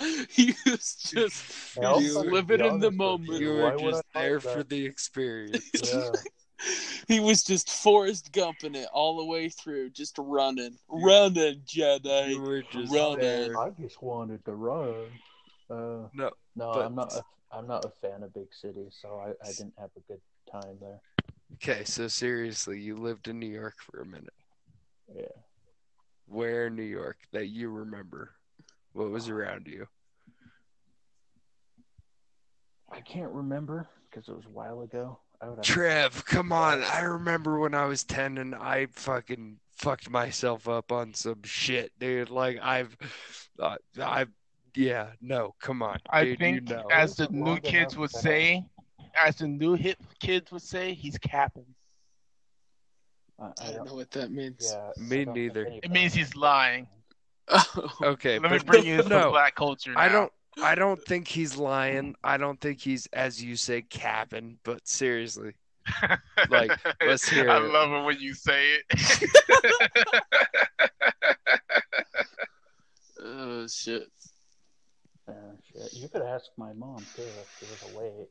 he was just I'll You- fucking living in the moment. you were just there that? for the experience. Yeah. he was just Forrest Gumping it all the way through, just running, running, You Jedi. were just Run there. I just wanted to run. Uh, No, no, but- I'm not. A, I'm not a fan of big cities, so I, I didn't have a good time there. Okay, so seriously, you lived in New York for a minute. Yeah. Where in New York that you remember? What was around you? I can't remember because it was a while ago. I Trev, come on. I remember when I was 10 and I fucking fucked myself up on some shit, dude. Like, I've, uh, I've, yeah, no, come on. I dude, think, you know. as the new kids would say, as the new hip kids would say, he's capping. I, I I don't don't know what that means. Yeah. Me neither. It means he's lying. Oh, Okay, Let me bring you some no, black culture. I don't. I don't think he's lying. I don't think he's, as you say, capping. But seriously, Like, let's hear I it. love it when you say it. oh shit. Uh, shit. You could ask my mom too if she was awake.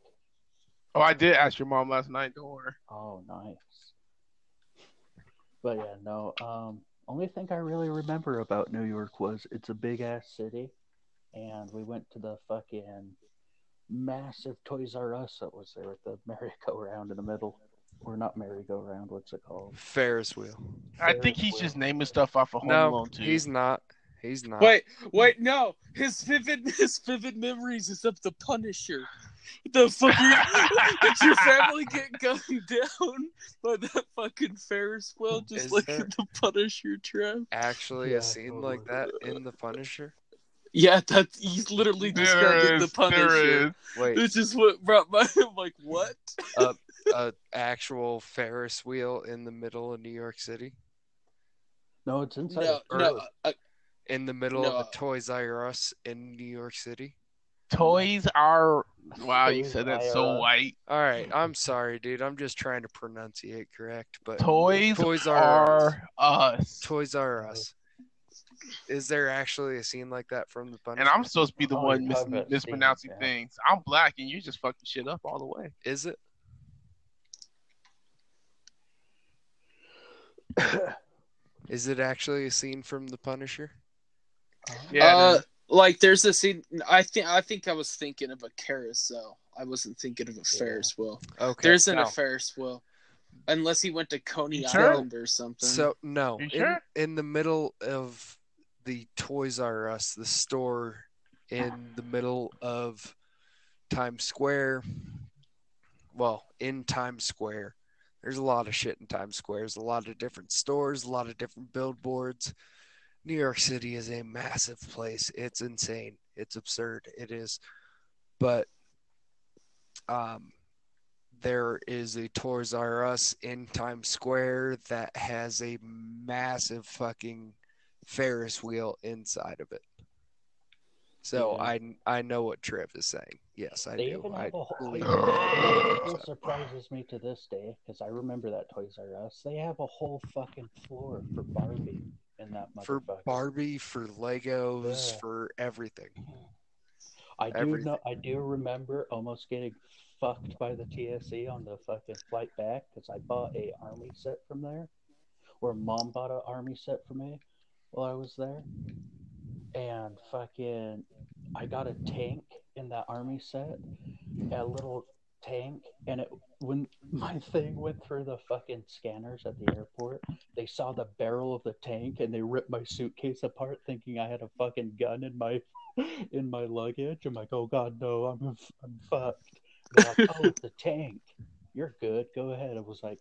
oh, I did ask your mom last night. Don't worry. Oh, nice. But yeah, no. Um, only thing I really remember about New York was it's a big ass city, and we went to the fucking massive Toys R Us that was there with the merry-go-round in the middle, or not merry-go-round. What's it called? Ferris wheel. I think he's just naming stuff off of Home No, Alone too. he's not. He's not. Wait, wait, no. His vivid, his vivid memories is of the Punisher. The fucker, did your family get gunned down by that fucking Ferris wheel, just Is like there- the Punisher trap? Actually, Yeah, a scene like that in The Punisher. Yeah, that's he's literally there describing is, the Punisher. Wait, This is what brought my. I'm like, what? a actual Ferris wheel in the middle of New York City, No, it's inside. No, no. uh, in the middle No. of a Toys R Us in New York City. Toys are. Wow, you said that so white. All right, I'm sorry, dude. I'm just trying to pronunciate correct, but Toys, Toys R are us. Toys are Us. Is there actually a scene like that from the Punisher? And I'm supposed to be the Oh, one mis- mispronouncing Steve, yeah. things. I'm black, and you just fucking shit up all the way. Is it? Is it actually a scene from the Punisher? Yeah, uh, dude. like there's a scene. I think I think I was thinking of a carousel. I wasn't thinking of a Ferris wheel. Okay. There isn't no. a Ferris wheel, unless he went to Coney sure? Island or something. So no, You in, in the middle of the Toys R Us, the store in the middle of Times Square. Well, in Times Square, there's a lot of shit in Times Square. There's a lot of different stores, a lot of different billboards. New York City is a massive place. It's insane. It's absurd. It is. But um there is a Toys R Us in Times Square that has a massive fucking Ferris wheel inside of it. So. I I know what Trev is saying. Yes, I They do. even I have a whole. believe it surprises me to this day because I remember that Toys R Us. They have a whole fucking floor for Barbie in that for. Barbie, for Legos, Yeah. for everything. I do everything. know. I do remember almost getting fucked by the TSA on the fucking flight back because I bought a army set from there, or mom bought an army set for me while I was there, and fucking I got a tank in that army set, a little tank, and it when my thing went through the fucking scanners at the airport, they saw the barrel of the tank and they ripped my suitcase apart, thinking I had a fucking gun in my in my luggage. I'm like, oh god, no, I'm I'm fucked. They're like, oh, the tank. You're good. Go ahead. I was like,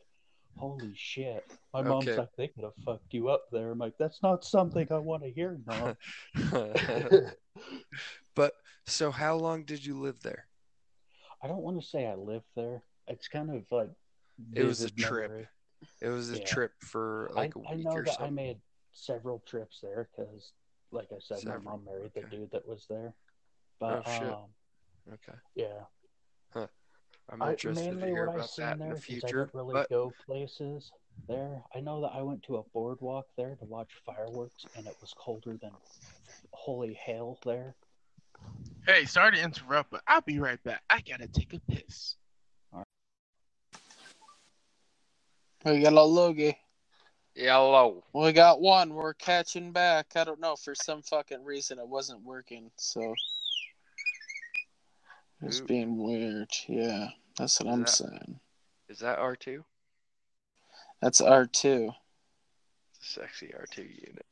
Holy shit. My mom's Okay. like, they could have fucked you up there. I'm like, that's not something I want to hear, mom. but so how long did you live there? I don't want to say I lived there. It's kind of like It was a trip. memory. It was a Yeah. trip for like a I, I week know or that I made several trips there because, like I said, Several, my mom married the dude that was there. But Oh, shit. um, Okay. yeah, I'm I, interested to mainly hear what I about seen that in there the 'cause I future. didn't really But go places there. I know that I went to a boardwalk there to watch fireworks, and it was colder than holy hell there. Hey, sorry to interrupt, but I'll be right back. I gotta take a piss. We got a Logie. yellow. We got one. We're catching back. I don't know. For some fucking reason, it wasn't working. So it's Ooh. being weird. Yeah, that's what Is I'm that- saying. Is that R two? That's R two, It's a sexy R two unit.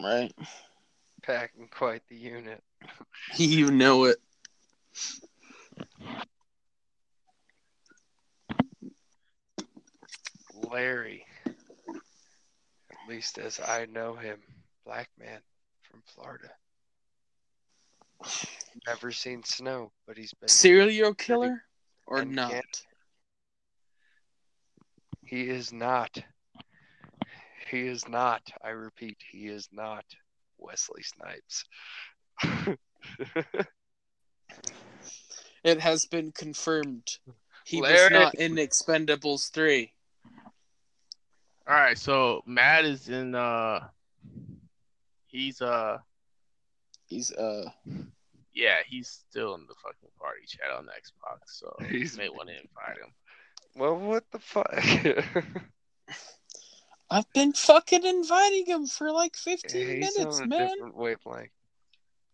right? Packing quite the unit. You know it. Larry. At least as I know him, black man from Florida. Never seen snow, but he's been. Serial killer or and not? can't- He is not. He is not. I repeat, he is not Wesley Snipes. It has been confirmed. He was not in Expendables three. All right, so Matt is in. uh He's uh He's uh yeah, he's still in the fucking party chat on Xbox, so He's- you may want to invite him. well, what the fuck? I've been fucking inviting him for like 15 He's minutes, on a man. different wavelength.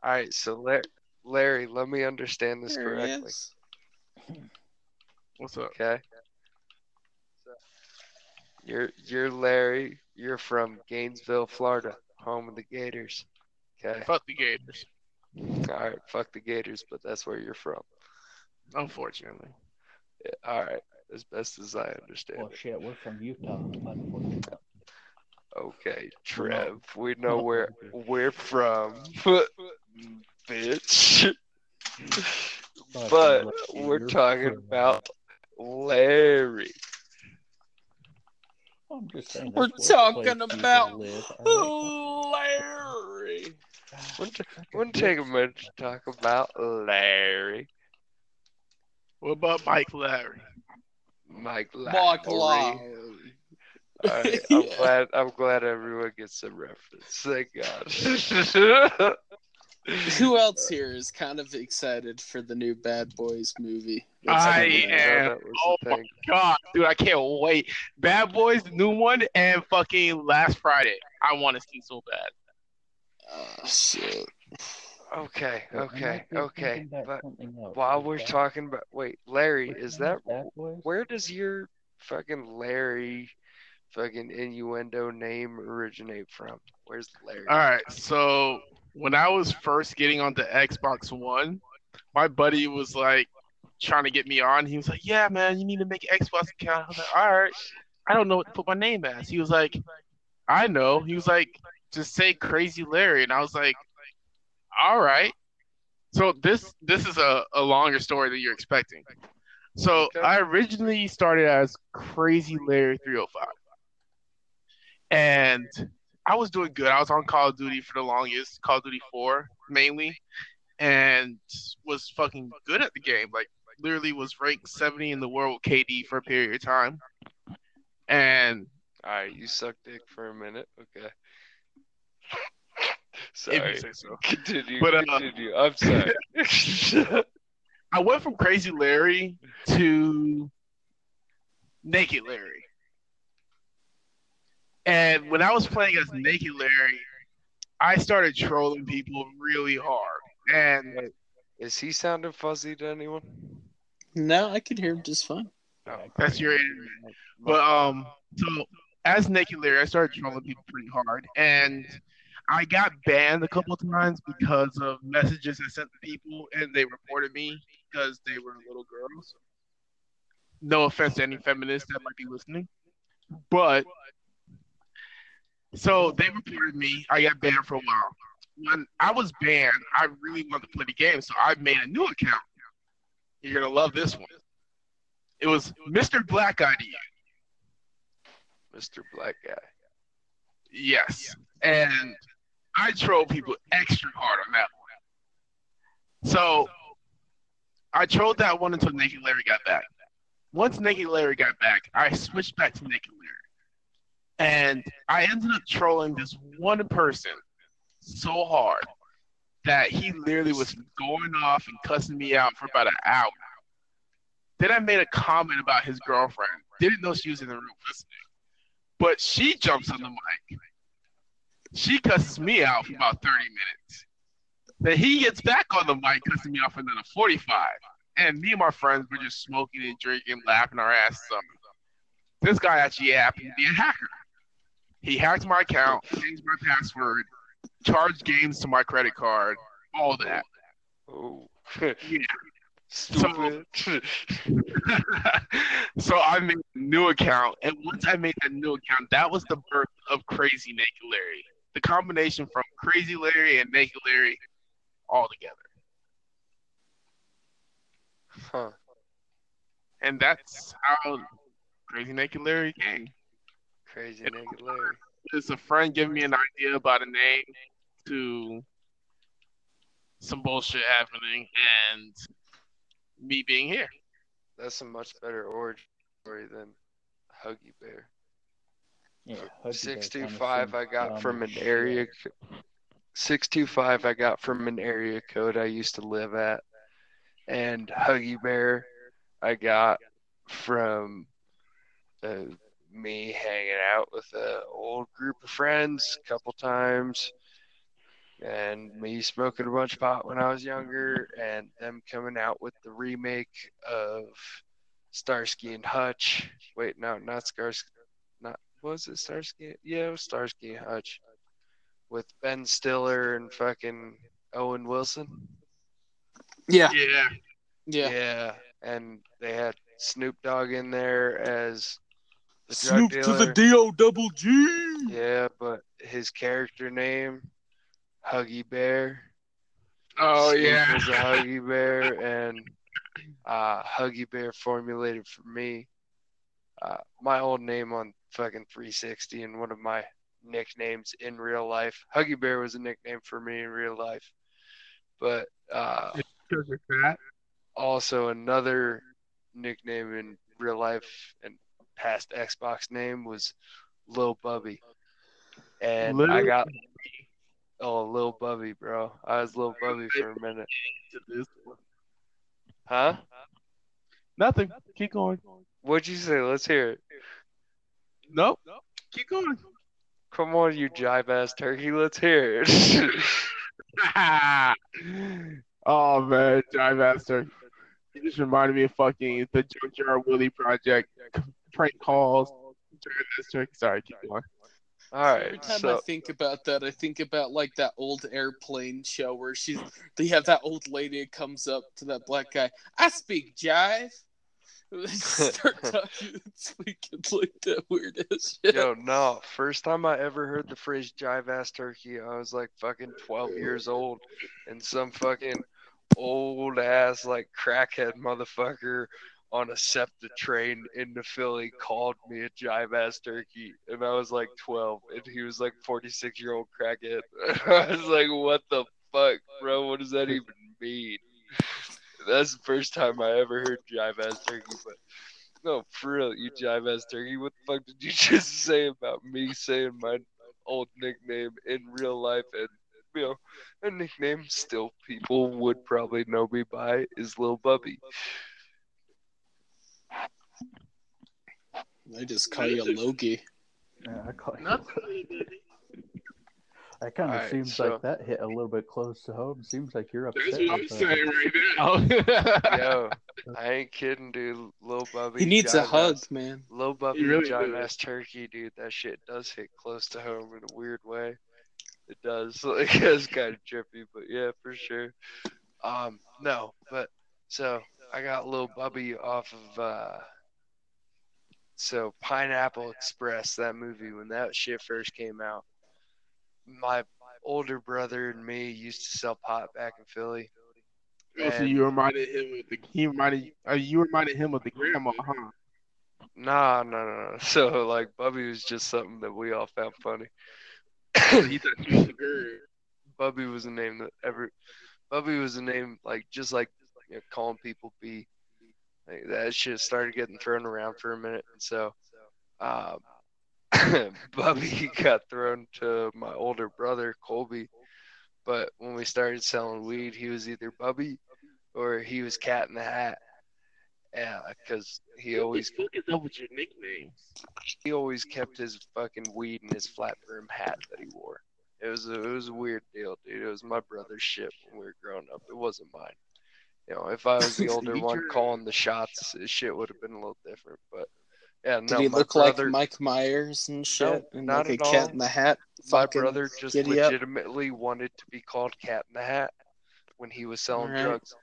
All right, so Larry, Larry, let me understand this There he correctly. is. What's up? Okay. You're you're Larry. You're from Gainesville, Florida, home of the Gators. Okay. Fuck the Gators, All right. Fuck the Gators, but that's where you're from. unfortunately. Yeah, all right. As best as I understand Well, it. shit, we're from Utah, unfortunately. Okay, We're Trev. We know where we're from, bitch. But we're talking about Larry. I'm just saying. We're talking about can live, all Larry. right? Wouldn't, wouldn't take a bitch. minute to talk about Larry. What about Mike Larry? Mike Larry. Mike Lowry. Lowry. All right, I'm Yeah. glad. I'm glad everyone gets a reference. Thank God. Who else here is kind of excited for the new Bad Boys movie? that's I coming didn't out? know am. Oh a oh my god, dude, I can't wait. Bad Boys, new one, and fucking last Friday. I want to see so bad. Oh, shit. Okay, Well, okay, okay. But while we're that- talking about, wait, Larry, what's is the that of Bad Boys? where does your fucking Larry fucking innuendo name originate from? Where's Larry? All right, so when I was first getting onto Xbox One, my buddy was like trying to get me on. He was like, "Yeah, man, you need to make an Xbox account." I was like, "All right, I don't know what to put my name as." He was like, "I know." He was like, "Just say Crazy Larry," and I was like, "All right." So this this is a, a longer story than you're expecting. So I originally started as Crazy Larry 305, and I was doing good. I was on Call of Duty for the longest, Call of Duty 4 mainly, and was fucking good at the game. Like literally was ranked 70 in the world with KD for a period of time. And All right, you suck dick for a minute. Okay. if Sorry. say so. Continue. But, uh, continue. I'm sorry. I went from Crazy Larry to Naked Larry. And when I was playing as Naked Larry, I started trolling people really hard. And Is he sounding fuzzy to anyone? No, I could hear him just fine. Oh, that's your internet. But um, so as Naked Larry, I started trolling people pretty hard, and I got banned a couple of times because of messages I sent to people, and they reported me because they were little girls. No offense to any feminists that might be listening, but so they reported me. I got banned for a while. When I was banned, I really wanted to play the game, so I made a new account. You're gonna love this one. It was Mr. Black ID. Mr. Black Guy. Yes. And I troll people extra hard on that one. So I trolled that one until Naked Larry got back. Once Naked Larry got back, I switched back to Naked Larry. And I ended up trolling this one person so hard that he literally was going off and cussing me out for about an hour. Then I made a comment about his girlfriend. Didn't know she was in the room listening. But she jumps on the mic. She cusses me out for about 30 minutes. Then he gets back on the mic, cussing me out for another 45. And me and my friends were just smoking and drinking, laughing our asses off. This guy actually happened to be a hacker. He hacked my account, changed my password, charged games to my credit card, all that. Oh, Yeah. stupid. so I made a new account, and once I made that new account, that was the birth of Crazy Naked Larry. The combination from Crazy Larry and Naked Larry all together. huh. And that's how Crazy Naked Larry came. Crazy naked Larry. Just a friend giving me an idea about a name to some bullshit happening and me being here. That's a much better origin story than Huggy Bear. Yeah, Six two five I got from an area. Six two five I got from an area code I used to live at, and Huggy Bear I got from uh, me hanging out with an old group of friends a couple times, and me smoking a bunch of pot when I was younger, and them coming out with the remake of Starsky and Hutch. Wait, no, not Starsky. Not was it Starsky? Yeah, it was Starsky and Hutch with Ben Stiller and fucking Owen Wilson. Yeah, Yeah. yeah. Yeah. and they had Snoop Dogg in there as the drug Snoop to the dealer. D-O double G. Yeah, but his character name, Huggy Bear. Oh Snoop yeah. was a Huggy Bear, and uh, Huggy Bear formulated for me uh, my old name on fucking 360 and one of my nicknames in real life. Huggy Bear was a nickname for me in real life, but uh, Because you're fat. also another nickname in real life and past Xbox name was Lil Bubby. And I Lil got oh Lil Bubby, bro. I was Lil Bubby for a minute. to this one. Huh? Nothing. Keep going. What'd you say? Let's hear it. Nope. Keep going. Come on, you jive ass turkey. Let's hear it. oh man, Jive Master. It just reminded me of fucking the Junkyard Willie project prank calls. Jive Master. Sorry, keep going. All Every right. time I think about that, I think about like that old airplane show where she's they have that old lady that comes up to that black guy. I speak jive. Start talking speaking like that weird ass shit. Yo, no. First time I ever heard the phrase jive ass turkey, I was like fucking 12 years old. And some fucking old ass, like crackhead motherfucker on a SEPTA train into Philly called me a jive ass turkey. And I was like 12. And he was like 46 year old crackhead. I was like, what the fuck, bro? What does that even mean? That's the first time I ever heard jive ass turkey, but no, for real, you jive ass turkey. What the fuck did you just say about me saying my old nickname in real life? And you know, a nickname still people would probably know me by is Lil Bubby. I just call you a Logie. Yeah, I call you. Nothing. That kind of Alright, seems so- like that hit a little bit close to home. Seems like you're upset. That's what I'm saying right now. Yo, I ain't kidding, dude. Lil Bubby. He needs a hug, ass- man. Lil Bubby really jive does. ass turkey, dude. That shit does hit close to home in a weird way. It does. Like it's kind of trippy, but yeah, for sure. Um, no, but so I got Lil Bubby off of uh so Pineapple Express, that movie, when that shit first came out, my older brother and me used to sell pot back in Philly. Also, And- you reminded him of the he reminded uh, you reminded him of the grandma, huh? Nah, no, no, no. So like, Bubby was just something that we all found funny. he thought you was a girl. Bubby was a name that ever. Bubby was a name like just like you know, calling people B. Like, that shit started getting thrown around for a minute, and so um, Bubby got thrown to my older brother Colby. But when we started selling weed, he was either Bubby or he was Cat in the Hat. Yeah, because he always the fuck is up with your nicknames? he always kept his fucking weed in his flat brim hat that he wore. It was a, it was a weird deal, dude. It was my brother's shit when we were growing up. It wasn't mine. You know, if I was the older one calling the shots, his shit would have been a little different. But yeah, Did no, he look brother, like Mike Myers and shit? and not like a at cat in the hat? my brother just giddy up? legitimately wanted to be called Cat in the Hat when he was selling Alright. drugs.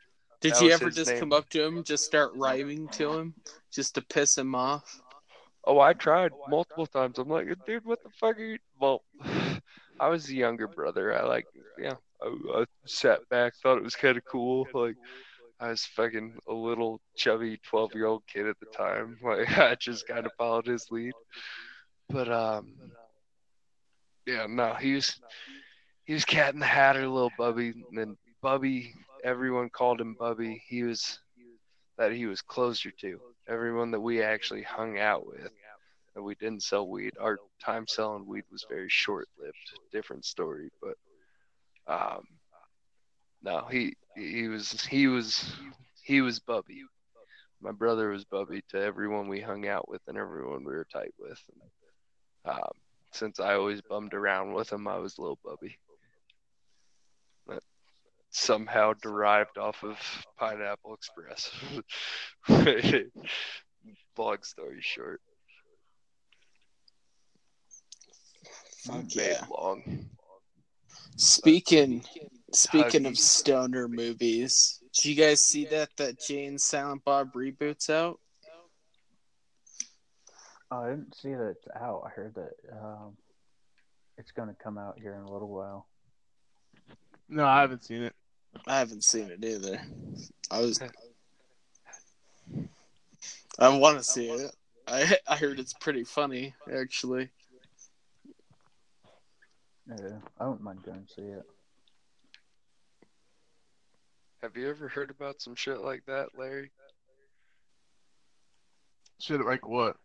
Did that you ever just name. come up to him, just start rhyming to him, just to piss him off? Oh, I tried multiple times. I'm like, dude, what the fuck are you? Well, I was the younger brother. I like, yeah, I, I sat back, thought it was kind of cool. Like, I was fucking a little chubby 12 year old kid at the time. Like, I just kind of followed his lead. But, um, yeah, no, he was, he was cat in the hat or little Bubby. And then Bubby, everyone called him Bubby. He was, that he was closer to. Everyone that we actually hung out with and we didn't sell weed. Our time selling weed was very short lived. Different story, but um, no, he he was he was he was Bubby. My brother was Bubby to everyone we hung out with and everyone we were tight with. And, um, since I always bummed around with him, I was little Bubby. That somehow derived off of Pineapple Express. Long story short. Fuck yeah. long. Speaking speaking of stoner movies, did you guys see that that Jay and Silent Bob reboots out? Oh, I didn't see that it's out. I heard that um, it's going to come out here in a little while. No, I haven't seen it. I haven't seen it either. I was I want to see it. I I heard it's pretty funny actually. Yeah, I don't mind going to see it. Have you ever heard about some shit like that, Larry? Shit, like what?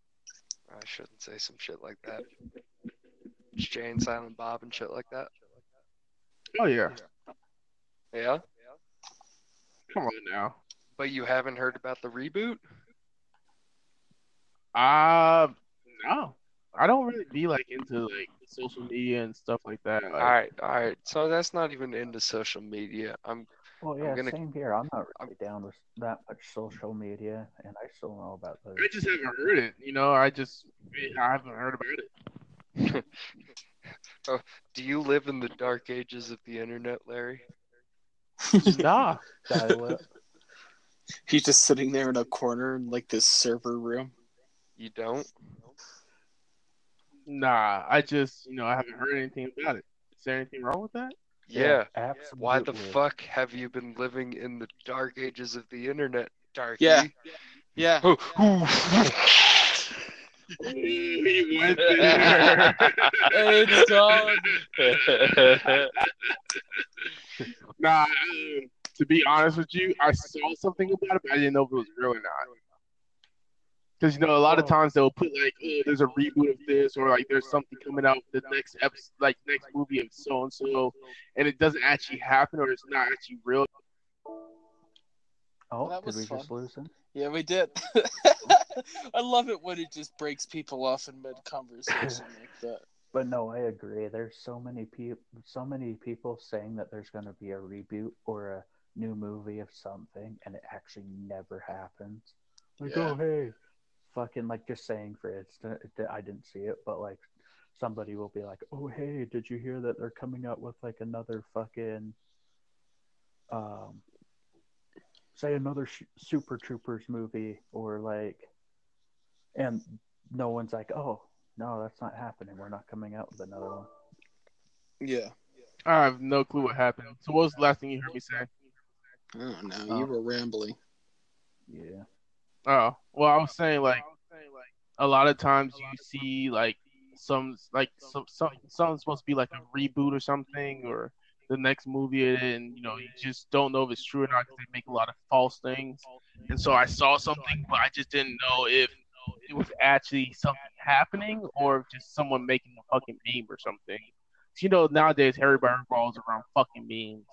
I shouldn't say some shit like that. Jay and, Silent Bob, and shit like that. Oh yeah. Yeah, Come on now. but you haven't heard about the reboot? Uh no. I don't really be like into like social media and stuff like that. Like, All right, all right. So that's not even into social media. I'm Well, I'm yeah, gonna- same here. I'm not really down with that much social media, and I still know about those. I just haven't heard it. You know, I just I haven't heard about it. Oh, do you live in the dark ages of the internet, Larry? nah. He's just sitting there in a corner in like this server room. You don't? Nah. I just you know I haven't heard anything about it. Is there anything wrong with that? Yeah. absolutely. Why the fuck have you been living in the dark ages of the internet, Darky? Yeah. Yeah. he went there. It's gone. nah. um, to be honest with you, I saw something about it, but I didn't know if it was real or not. Because you know, a lot of Oh. times they'll put like, "Oh, there's a reboot of this," or like, "There's something coming out the next episode, like next movie of so and so," and it doesn't actually happen, or it's not actually real. Oh, That did was we fun. just lose him? Yeah, we did. I love it when it just breaks people off in mid conversation like that. But no, I agree. There's so many people, so many people saying that there's going to be a reboot or a new movie of something, and it actually never happens. Like, Yeah. oh hey, fucking like just saying for instance, that I didn't see it, but like somebody will be like, oh hey, did you hear that they're coming out with like another fucking, um, say another sh- Super Troopers movie or like, and no one's like, oh no, that's not happening. We're not coming out with another one. Yeah. I have no clue what happened. So what was the last thing you heard me say? I don't know. You were rambling. Yeah. Oh, well, I was saying like a lot of times you see like some like some, some something's supposed to be like a reboot or something or the next movie and you know you just don't know if it's true or not because they make a lot of false things. And so I saw something, but I just didn't know if it was actually something happening or just someone making a fucking meme or something. You know, nowadays everybody revolves around fucking memes.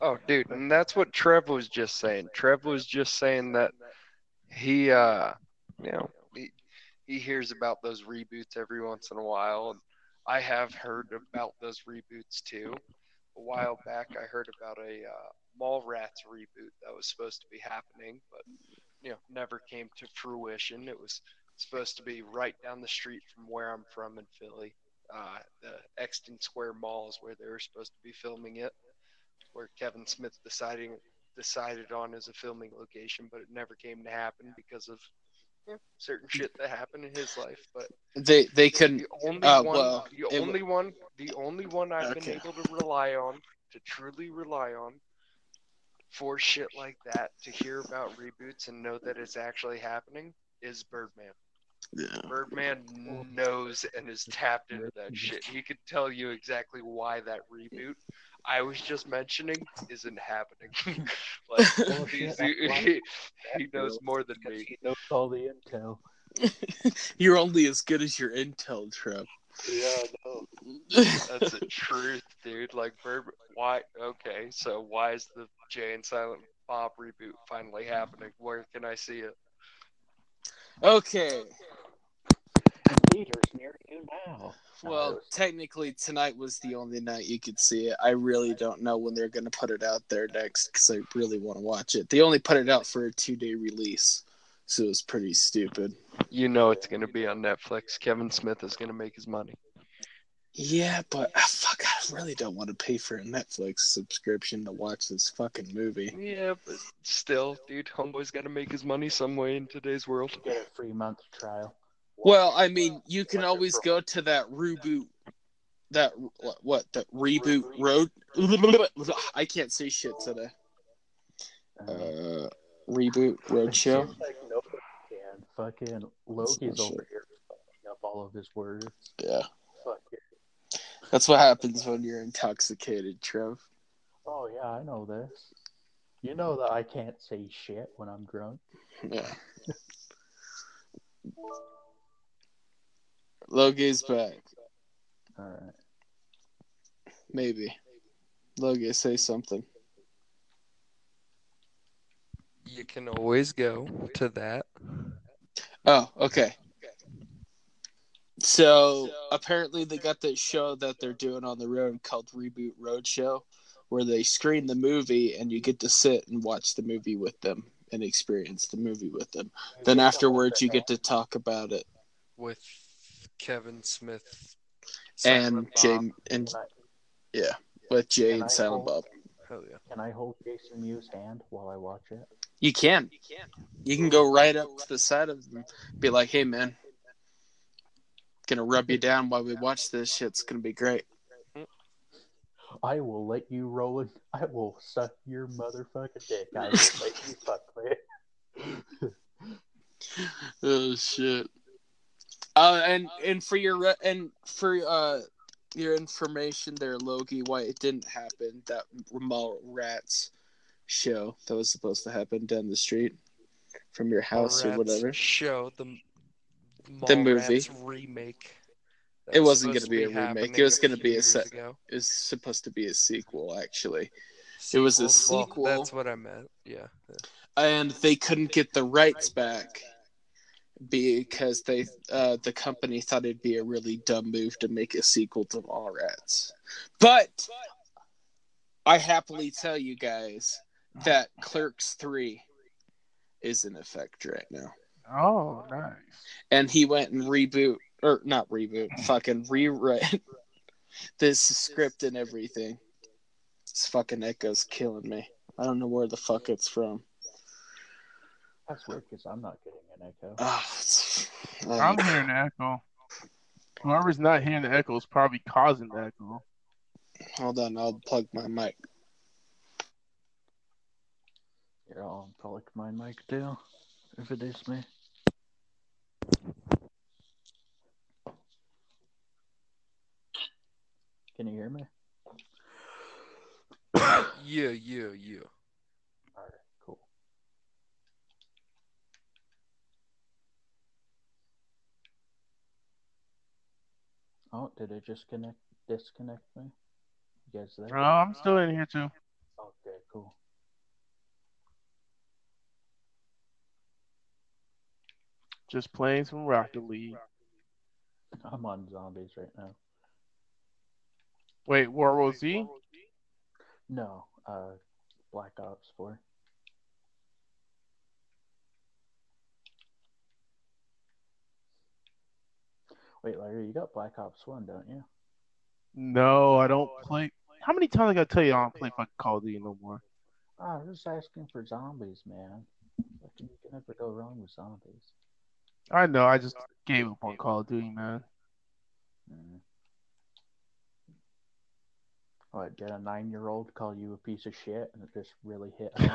Oh, dude, and that's what Trev was just saying. Trev was just saying that he, uh, you know, he, he hears about those reboots every once in a while, and I have heard about those reboots too. A while back, I heard about a uh, Mallrats reboot that was supposed to be happening, but you know, never came to fruition. It was supposed to be right down the street from where I'm from in Philly. Uh, the Exton Square Mall is where they were supposed to be filming it where Kevin Smith deciding decided on as a filming location, but it never came to happen because of you know, certain shit that happened in his life. But They they couldn't. the only uh, one, well, the it- only one, the only one I've Okay. been able to rely on, to truly rely on, for shit like that, to hear about reboots and know that it's actually happening, is Birdman. Yeah. Birdman knows and is tapped into that shit. He could tell you exactly why that reboot I was just mentioning isn't happening. like Bullshit, he's- that's he, he knows more than me. he knows all the intel. You're only as good as your intel, Trev. Yeah, no. That's the truth, dude. Like Bird, why? Okay, so why is the Jay and Silent Bob reboot finally happening? Where can I see it? okay. And theaters near you now. Well, technically, tonight was the only night you could see it. I really don't know when they're going to put it out there next because I really want to watch it. They only put it out for a two day release, so it was pretty stupid. You know it's gonna be on Netflix. Kevin Smith is gonna make his money. Yeah, but ah, fuck, I really don't want to pay for a Netflix subscription to watch this fucking movie. Yeah, but still, dude, homeboy's got to make his money some way in today's world. get a free month trial. Well, I mean, you can always go to that reboot, that what that reboot road. I can't say shit today. Uh, Uh, reboot roadshow. Seems like nobody can. Fucking Loki's over here up all of his words. Yeah, Fuck it. that's what happens when you're intoxicated, Trev. Oh yeah, I know this. You know that I can't say shit when I'm drunk. Yeah. Logan's back. All right. Maybe. Logan, say something. You can always go to that. Oh, okay. So apparently they got this show that they're doing on the road called Reboot Roadshow, where they screen the movie and you get to sit and watch the movie with them and experience the movie with them. Then afterwards you get to talk about it. with Kevin Smith And Silent Jay Bob. and I, yeah, with Jay and Silent hold- Bob. Hell yeah. can I hold Jason Mewes' hand while I watch it? You can. You can go right up to the side of them, be like, "Hey, man, gonna rub you down while we watch this shit. It's gonna be great." I will let you roll it. I will suck your motherfucking dick. I will let you fuck me. Oh shit. Uh, and and for your and for uh your information there, Logie, why it didn't happen that Mall Rats show that was supposed to happen down the street from your house or whatever. Show the The movie. Mallrats remake. It was wasn't gonna be a remake. It was gonna be a set- ago. It was supposed to be a sequel, actually, It was a Sequel? Well, sequel. that's what I meant. Yeah. and they couldn't get the rights back because they uh, the company thought it'd be a really dumb move to make a sequel to All Mallrats. But I happily tell you guys that Clerks Three is in effect right now, Oh, nice. and he went and reboot or not reboot, fucking rewrite this script and everything. This fucking echo's killing me. I don't know where the fuck it's from. That's weird because I'm not getting an echo. Ah, it's, I'm hearing the echo. Whoever's not hearing the echo is probably causing the echo. Hold on, I'll plug my mic. Yeah, I'll plug my mic too, if it is me. Can you hear me? Yeah, yeah, yeah. All right, cool. Oh, did it just connect? Disconnect me? You guys there? Oh, I'm still in here too. Okay, cool. Just playing some Rocket League. I'm on zombies right now. Wait, World War Z? No, uh, Black Ops 4. Wait, Larry, you got Black Ops 1, don't you? No, I don't play. How many times I gotta tell you I don't play fucking Call of Duty no more? Ah, I'm just asking for zombies, man. You can never go wrong with zombies. I know, I just gave up on Call of Duty, man. Mm. What, did a nine year old call you a piece of shit and it just really hit?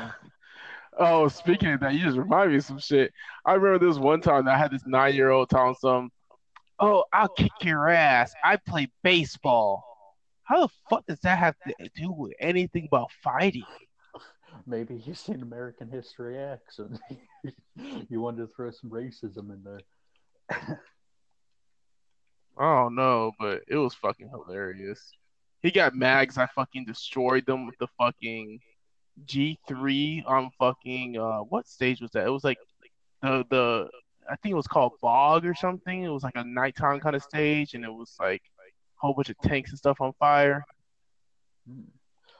Oh, speaking of that, you just remind me of some shit. I remember this one time that I had this nine year old telling some, Oh, I'll kick your ass. I play baseball. How the fuck does that have to do with anything about fighting? Maybe you've seen American History X and you wanted to throw some racism in there. I don't know, but it was fucking hilarious. He got mags. I fucking destroyed them with the fucking G3 on fucking uh what stage was that? It was like the the I think it was called Bog or something. It was like a nighttime kind of stage, and it was like a whole bunch of tanks and stuff on fire. Hmm.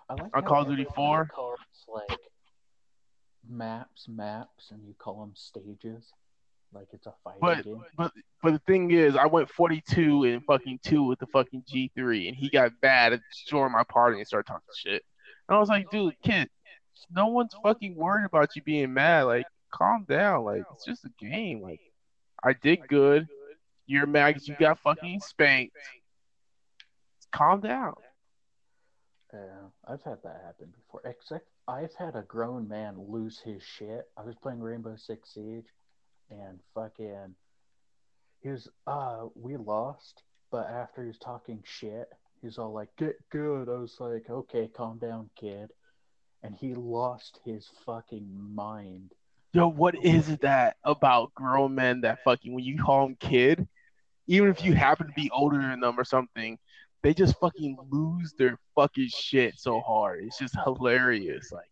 I like On Call of Duty 4? calls like maps, maps, and you call them stages, like it's a fighting But game. but but the thing is, I went 42 and fucking two with the fucking G3, and he got bad at destroying my party and started talking shit. And I was like, dude, kid, no one's fucking worried about you being mad. Like, calm down. Like, it's just a game. Like, I did good. You're mad you got fucking spanked. Calm down. Yeah, I've had that happen before. Except I've had a grown man lose his shit. I was playing Rainbow Six Siege, and fucking, he was uh, we lost, but after he was talking shit, he's all like, "Get good." I was like, "Okay, calm down, kid," and he lost his fucking mind. Yo, what is that about grown men that fucking when you call them kid, even if you happen to be older than them or something, they just fucking lose their fucking shit so hard. It's just hilarious. Like,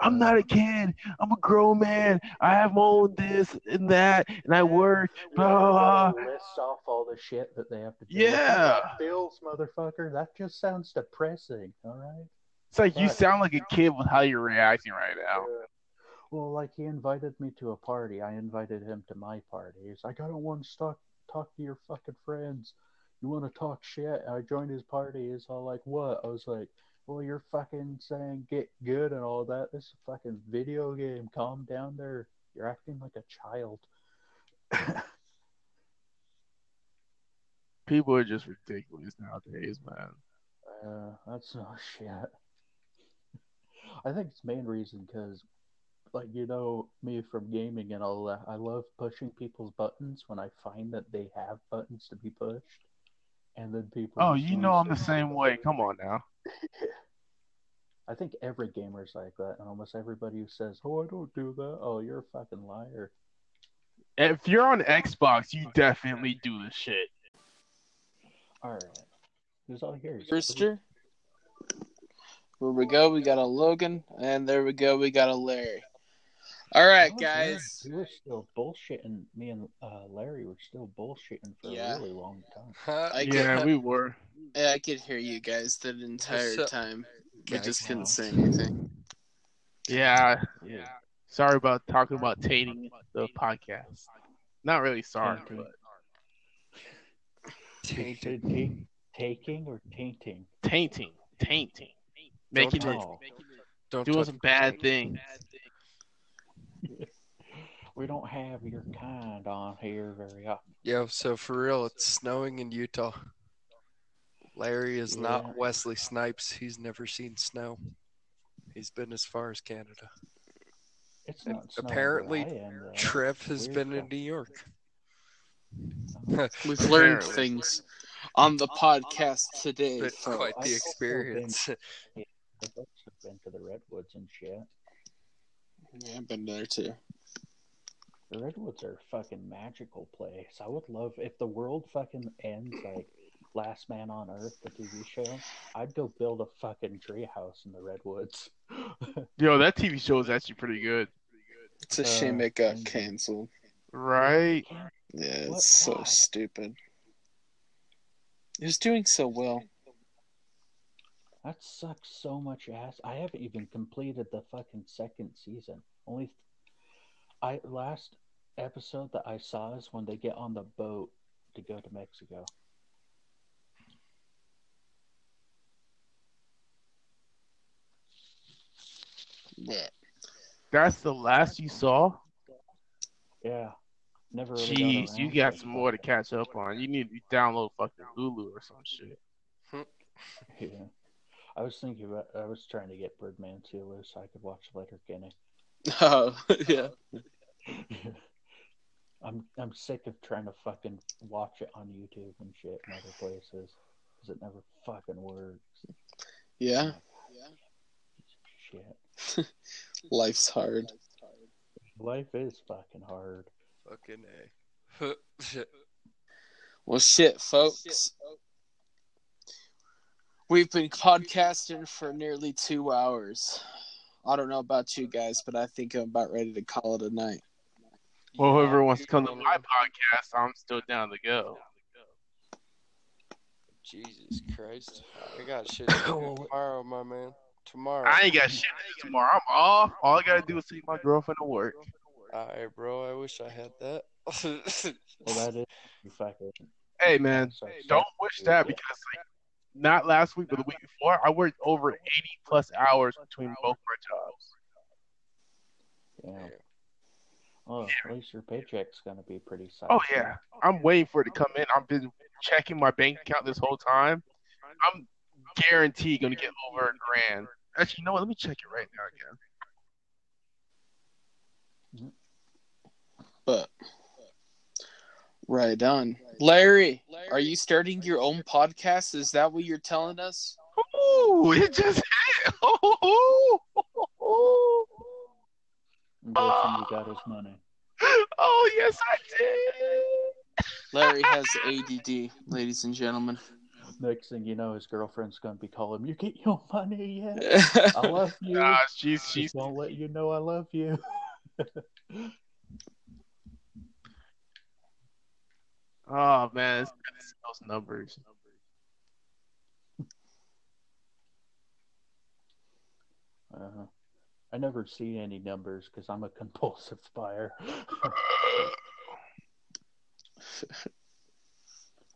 I'm not a kid. I'm a grown man. I have my own this and that, and I work. Blah, blah, blah. List off all the shit that they have to do. Yeah. bills, motherfucker. That just sounds depressing. All right. It's like you sound like a kid with how you're reacting right now. Well, like he invited me to a party. I invited him to my party. He's like, I don't want to talk talk to your fucking friends. You want to talk shit? I joined his party. He's all like, what? I was like, well, you're fucking saying get good and all that. This is a fucking video game. Calm down there. You're acting like a child. People are just ridiculous nowadays, man. Uh, that's no shit. I think it's main reason because, like you know, me from gaming and all that. I love pushing people's buttons when I find that they have buttons to be pushed, and then people. Oh, you know I'm the same way. Come on now. I think every gamer's like that, and almost everybody who says, "Oh, I don't do that," oh, you're a fucking liar. If you're on Xbox, you definitely do this shit. All right, who's all here? Brister. Where we go, we got a Logan, and there we go, we got a Larry. All right, Oh, guys. We were still bullshitting. Me and uh, Larry were still bullshitting for Yeah. a really long time. Huh? I Yeah, could, we were. yeah, I could hear you guys the entire What's up, time. We just couldn't say anything. Yeah, yeah. Sorry about talking about tainting the podcast. Not really sorry, Tainting. but Did you taking or tainting? tainting, tainting, making Don't it. Don't doing touch some bad things. We don't have your kind on here very often. Yo, so for real, it's snowing in Utah. Larry is Yeah. not Wesley Snipes. He's never seen snow. He's been as far as Canada. It's And not apparently, where am. Trev has been in. New York. We've learned things on the podcast today. Been quite the also experience. I've also been to the redwoods and shit. Yeah, I've been there too. The redwoods are a fucking magical place. I would love if the world fucking ends like Last Man on Earth, the TV show. I'd go build a fucking treehouse in the redwoods. Yo, that TV show is actually pretty good. It's a Uh, shame it got canceled. Right? Yeah, What? it's so stupid. It was doing so well. That sucks so much ass. I haven't even completed the fucking second season. Only I last episode that I saw is when they get on the boat to go to Mexico. Yeah. That's the last you saw? Yeah. Never really got Jeez, you got some more to catch up on. You need to download fucking Hulu or some shit. Hmm. Yeah. I was thinking about I was trying to get Birdman 2 so I could watch Letterkenny. Oh, yeah. I'm I'm sick of trying to fucking watch it on YouTube and shit and other places because it never fucking works. Yeah. Shit, Life's hard. life is fucking hard. Fucking A. Well, shit, folks. We've been podcasting for nearly two hours. I don't know about you guys, but I think I'm about ready to call it a night. Well, whoever wants to come to my podcast, I'm still down to go. Jesus Christ. I got shit to do tomorrow, my man. Tomorrow. I ain't got shit to do tomorrow. I'm off. All I gotta do is take my girlfriend to work. Alright, bro. I wish I had that. Well, that is you fucking. Hey man, so- don't wish that because like not last week, but the week before, I worked over 80 plus hours between both my jobs. Yeah. Oh, at least your paycheck's gonna be pretty oh, solid. Oh yeah, I'm waiting for it to come in. I've been checking my bank account this whole time. I'm guaranteed gonna get over a grand. Actually, you know what? Let me check it right now again. But right on. Larry, are you starting your own podcast? Is that what you're telling us? Ooh, it just hit. Oh, And Griffin, you ah. got his money. oh yes, I did. Larry has ADD, ladies and gentlemen. Next thing you know, his girlfriend's gonna be calling him. You get your money yet? I love you. Nah, she's Just she's won't let you know I love you. oh man, it's good to see those numbers. Uh-huh. I never see any numbers because I'm a compulsive buyer.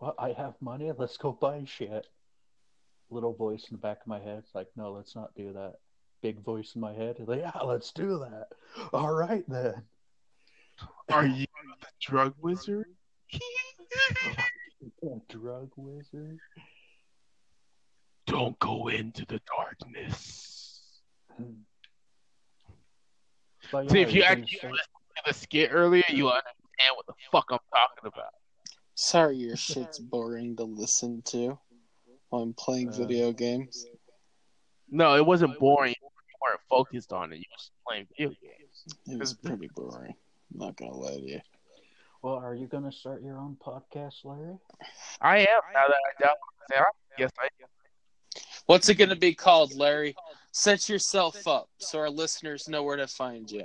well, I have money. Let's go buy shit. Little voice in the back of my head. It's like, no, let's not do that. Big voice in my head. It's like, yeah, let's do that. All right then. Are you the drug wizard? Drug wizard. Don't go into the darkness. But See, yeah, if you actually start- listened to the skit earlier, you understand what the fuck I'm talking about. Sorry, your shit's boring to listen to while I'm playing Uh, video games. No, it wasn't boring. You weren't focused on it. You were just playing video games. It was pretty boring. I'm not gonna lie to you. Well, are you gonna start your own podcast, Larry? I am now that I doubt myself. Yes, I am. What's it gonna be called, Larry? Set yourself up so our listeners know where to find you.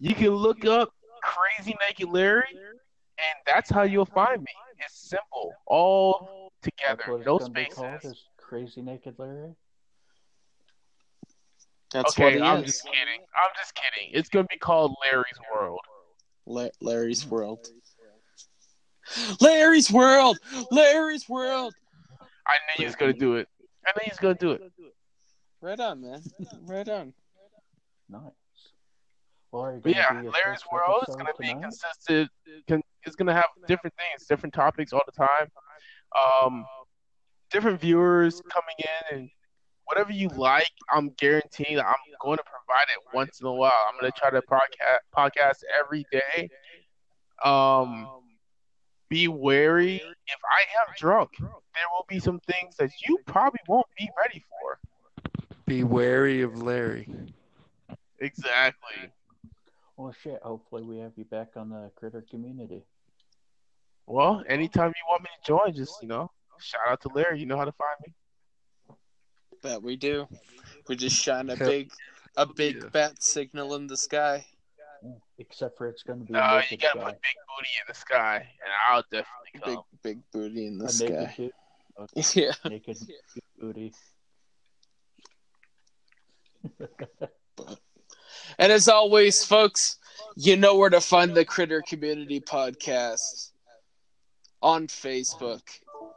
You can look up Crazy Naked Larry, and that's how you'll find me. It's simple, all together, it's no called. spaces. Is Crazy Naked Larry? That's what Okay, he I'm is. just kidding. I'm just kidding. It's gonna be called Larry's World. La- Larry's World. Larry's World. Larry's World. I knew he was gonna do it. I knew he was gonna do it. Right on, man. Right on. Nice. Well, But yeah, Larry's World is gonna be tonight? consistent. Con- it's gonna have different things, different topics all the time. Um, different viewers coming in and whatever you like. I'm guaranteeing that I'm going to provide it once in a while. I'm gonna try to podcast podcast every day. Um, be wary. If I am drunk, there will be some things that you probably won't be ready for. Be wary of Larry. Exactly. Well, shit. Hopefully, we have you back on the critter community. Well, anytime you want me to join, just you know, shout out to Larry. You know how to find me. Bet we do. We just shine a Hell- big, a big Yeah. bat signal in the sky. Except for it's going to be oh, No, a you gotta guy. put big booty in the sky, and I'll definitely Big, come. big booty in the a sky. naked. Okay, Yeah. naked booty. And as always, folks, you know where to find the Critter Community Podcast on Facebook oh.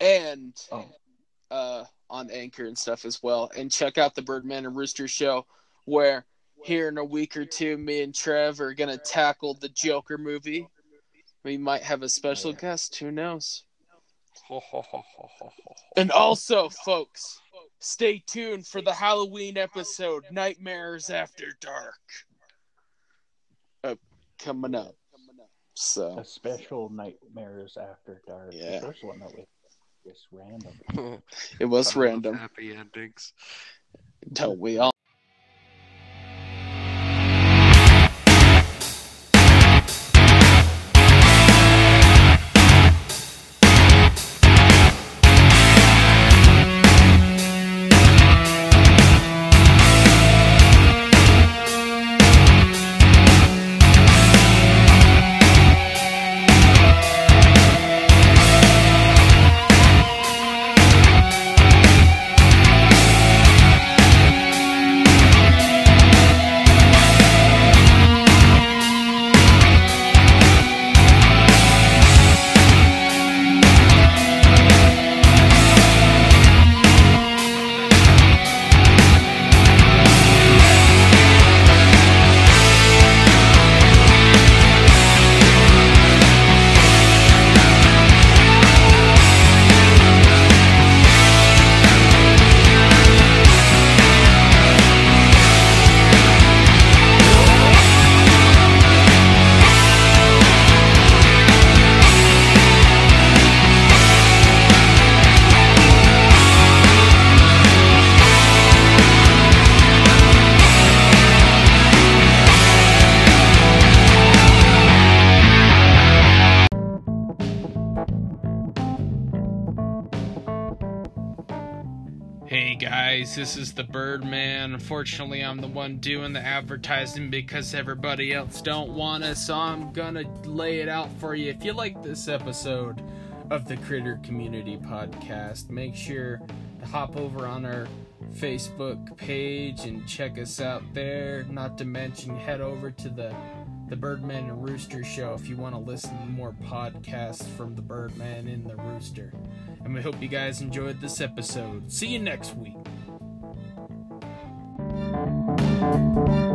and Oh. Uh, on Anchor and stuff as well. And check out the Birdman and Rooster Show, where here in a week or two, me and Trev are gonna tackle the Joker movie. We might have a special guest. Who knows? And also, folks, stay tuned for the Halloween episode, Nightmares After Dark. Uh, coming up. So, A special Nightmares After Dark. Yeah. The first one that was just random. it was random. Happy endings. Don't we all? Unfortunately, I'm the one doing the advertising because everybody else don't want it, so I'm gonna lay it out for you. If you like this episode of the Critter Community Podcast, make sure to hop over on our Facebook page and check us out there. Not to mention, head over to the the Birdman and Rooster Show if you want to listen to more podcasts from the Birdman and the Rooster. And we hope you guys enjoyed this episode. See you next week. Thank you.